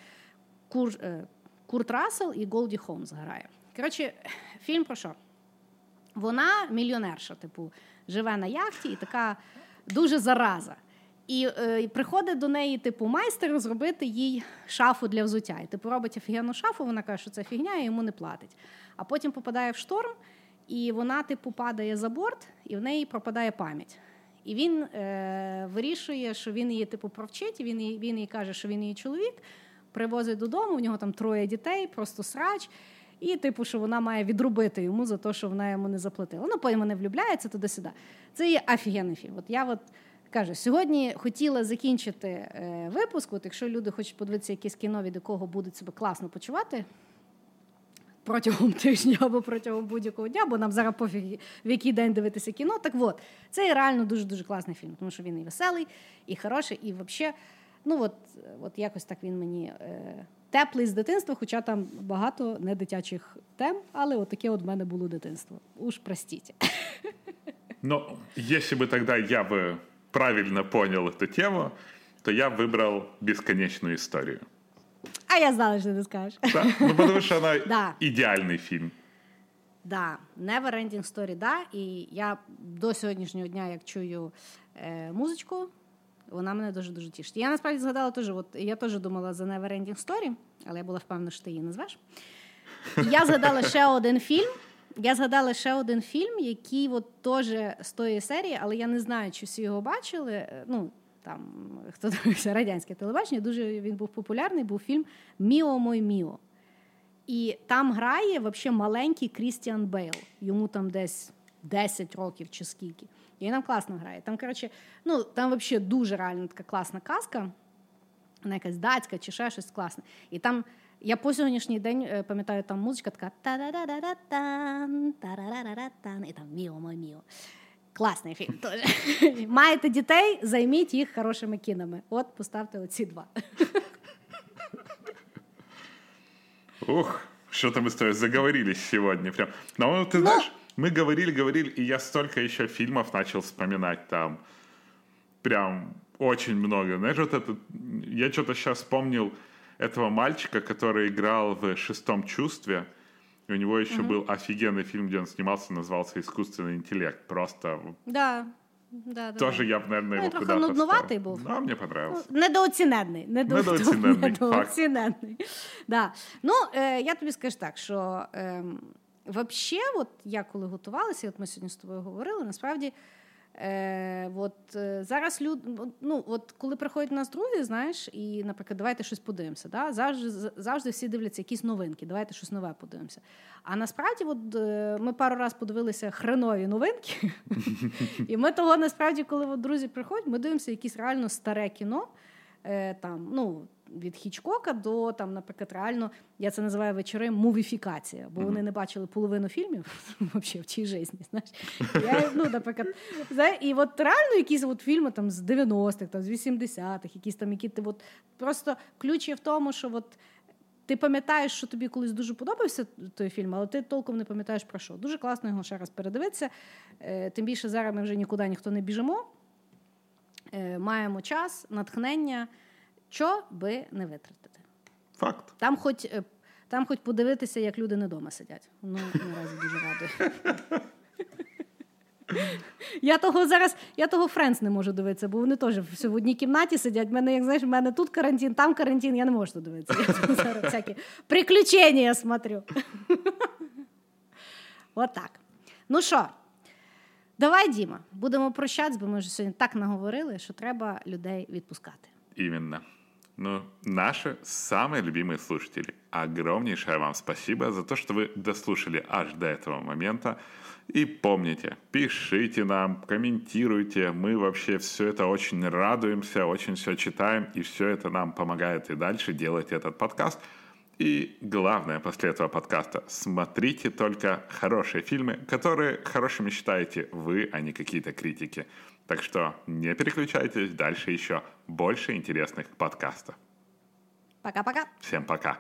Кур, е, Курт Рассел і Голді Холмс грає. Коротше, фільм про що? Вона мільйонерша, типу, живе на яхті і така дуже зараза. І е, приходить до неї, типу, майстер зробити їй шафу для взуття. І типу робить офігенну шафу, вона каже, що це фігня, і йому не платить. А потім попадає в шторм, і вона, типу, падає за борт, і в неї пропадає пам'ять. І він е, вирішує, що він її типу провчить, він їй, він їй каже, що він її чоловік, привозить додому, у нього там троє дітей, просто срач. І, типу, що вона має відробити йому за те, що вона йому не заплатила. Ну, потім вони влюбляються туди-сюди. Це є офігенний фільм. От я от кажу, сьогодні хотіла закінчити е, випуск. От Якщо люди хочуть подивитися якесь кіно, від якого будуть себе класно почувати протягом тижня або протягом будь-якого дня, бо нам зараз пофіг в який день дивитися кіно. Так от, це є реально дуже дуже класний фільм, тому що він і веселий, і хороший, і взагалі, ну от, от якось так він мені. Е, теплий з дитинства, хоча там багато не дитячих тем, але от таке от в мене було дитинство. Уж простите. Ну, если бы тогда я бы правильно понял эту тему, то я выбрал бесконечную историю. А я знала, що ти скажеш. Да? Ну, потому что она да. идеальный фильм. Да, Never Ending Story, да. І я до сьогоднішнього дня, як чую е, музичку, вона мене дуже дуже тішить. Я насправді згадала теж, от я теж думала за Never Ending Story, але я була впевнена, що ти її назвеш. І я згадала ще один фільм. Я згадала ще один фільм, який от теж з тої серії, але я не знаю, чи всі його бачили. Ну, там, хто дивився радянське телебачення, дуже він був популярний, був фільм Міо мой Міо. І там грає взагалі маленький Крістіан Бейл. Йому там десь 10 років чи скільки. І він нам класно грає. Там, коротше, ну, там взагалі дуже реально така класна казка, вона якась датська чи ще щось класне. І там я по сьогоднішній день е, пам'ятаю, там музичка така та-да-да-да-да-тан, та-да-да-да-да-тан, і там міо мой міо. Класний фільм. Маєте дітей, займіть їх хорошими кінами. От поставте оці два. Ух, что-то мы с тобой заговорились сегодня. Прям. Но ты знаешь, мы говорили, говорили, и я столько еще фильмов начал вспоминать там. Прям очень много. Знаешь, вот это... Я что-то сейчас вспомнил этого мальчика, который играл в «Шестом чувстве». И у него еще угу. был офигенный фильм, где он снимался, назывался «Искусственный интеллект». Просто... Да. Да, да, Тоже я б, наверное, ну, трохи нуднуватий був. Да, мені подобався. Ну, недооцінений. Недооцінений. Недооцінений. Да. Ну, е, я тобі скажу так, що е, Взагалі, от я коли готувалася, от ми сьогодні з тобою говорили, насправді. Е, от е, Зараз люд, ну, от коли приходять у нас друзі, знаєш, і, наприклад, давайте щось подивимося. Да? Завжди завжди всі дивляться якісь новинки, давайте щось нове подивимося. А насправді, от, е, ми пару разів подивилися хренові новинки, і ми того насправді, коли от, друзі приходять, ми дивимося якесь реально старе кіно. Е, там, ну, від Хічкока до там, наприклад, реально я це називаю вечори мувіфікація, бо вони не бачили половину фільмів взагалі в цій житті. Знаєш, я, ну, наприклад, і от реально якісь от фільми там з 90-х, там з 80-х, якісь там які ти от просто ключ є в тому, що от. Ти пам'ятаєш, що тобі колись дуже подобався той фільм, але ти толком не пам'ятаєш про що. Дуже класно його ще раз передивитися. Е, тим більше зараз ми вже нікуди ніхто не біжимо. Е, маємо час, натхнення, що би не витратити. Факт. Там хоч е, там хоч подивитися, як люди не вдома сидять. Ну, наразі дуже радує. Я того зараз, я того Френс не можу дивитися, бо вони теж все в одній кімнаті сидять. В мене, як знаєш, в мене тут карантин, там карантин, я не можу дивитися. Я зараз всякі приключення смотрю. Отак. Ну що, давай, Діма, будемо прощатися, бо ми вже сьогодні так наговорили, що треба людей відпускати. Іменно. Ну, наши самые любимые слушатели, огромнейшее вам спасибо за то, что вы дослушали аж до этого момента. И помните, пишите нам, комментируйте. Мы вообще все это очень радуемся, очень все читаем, и все это нам помогает и дальше делать этот подкаст. И главное после этого подкаста, смотрите только хорошие фильмы, которые хорошими считаете вы, а не какие-то критики. Так что не переключайтесь, дальше еще больше интересных подкастов. Пока-пока. Всем пока.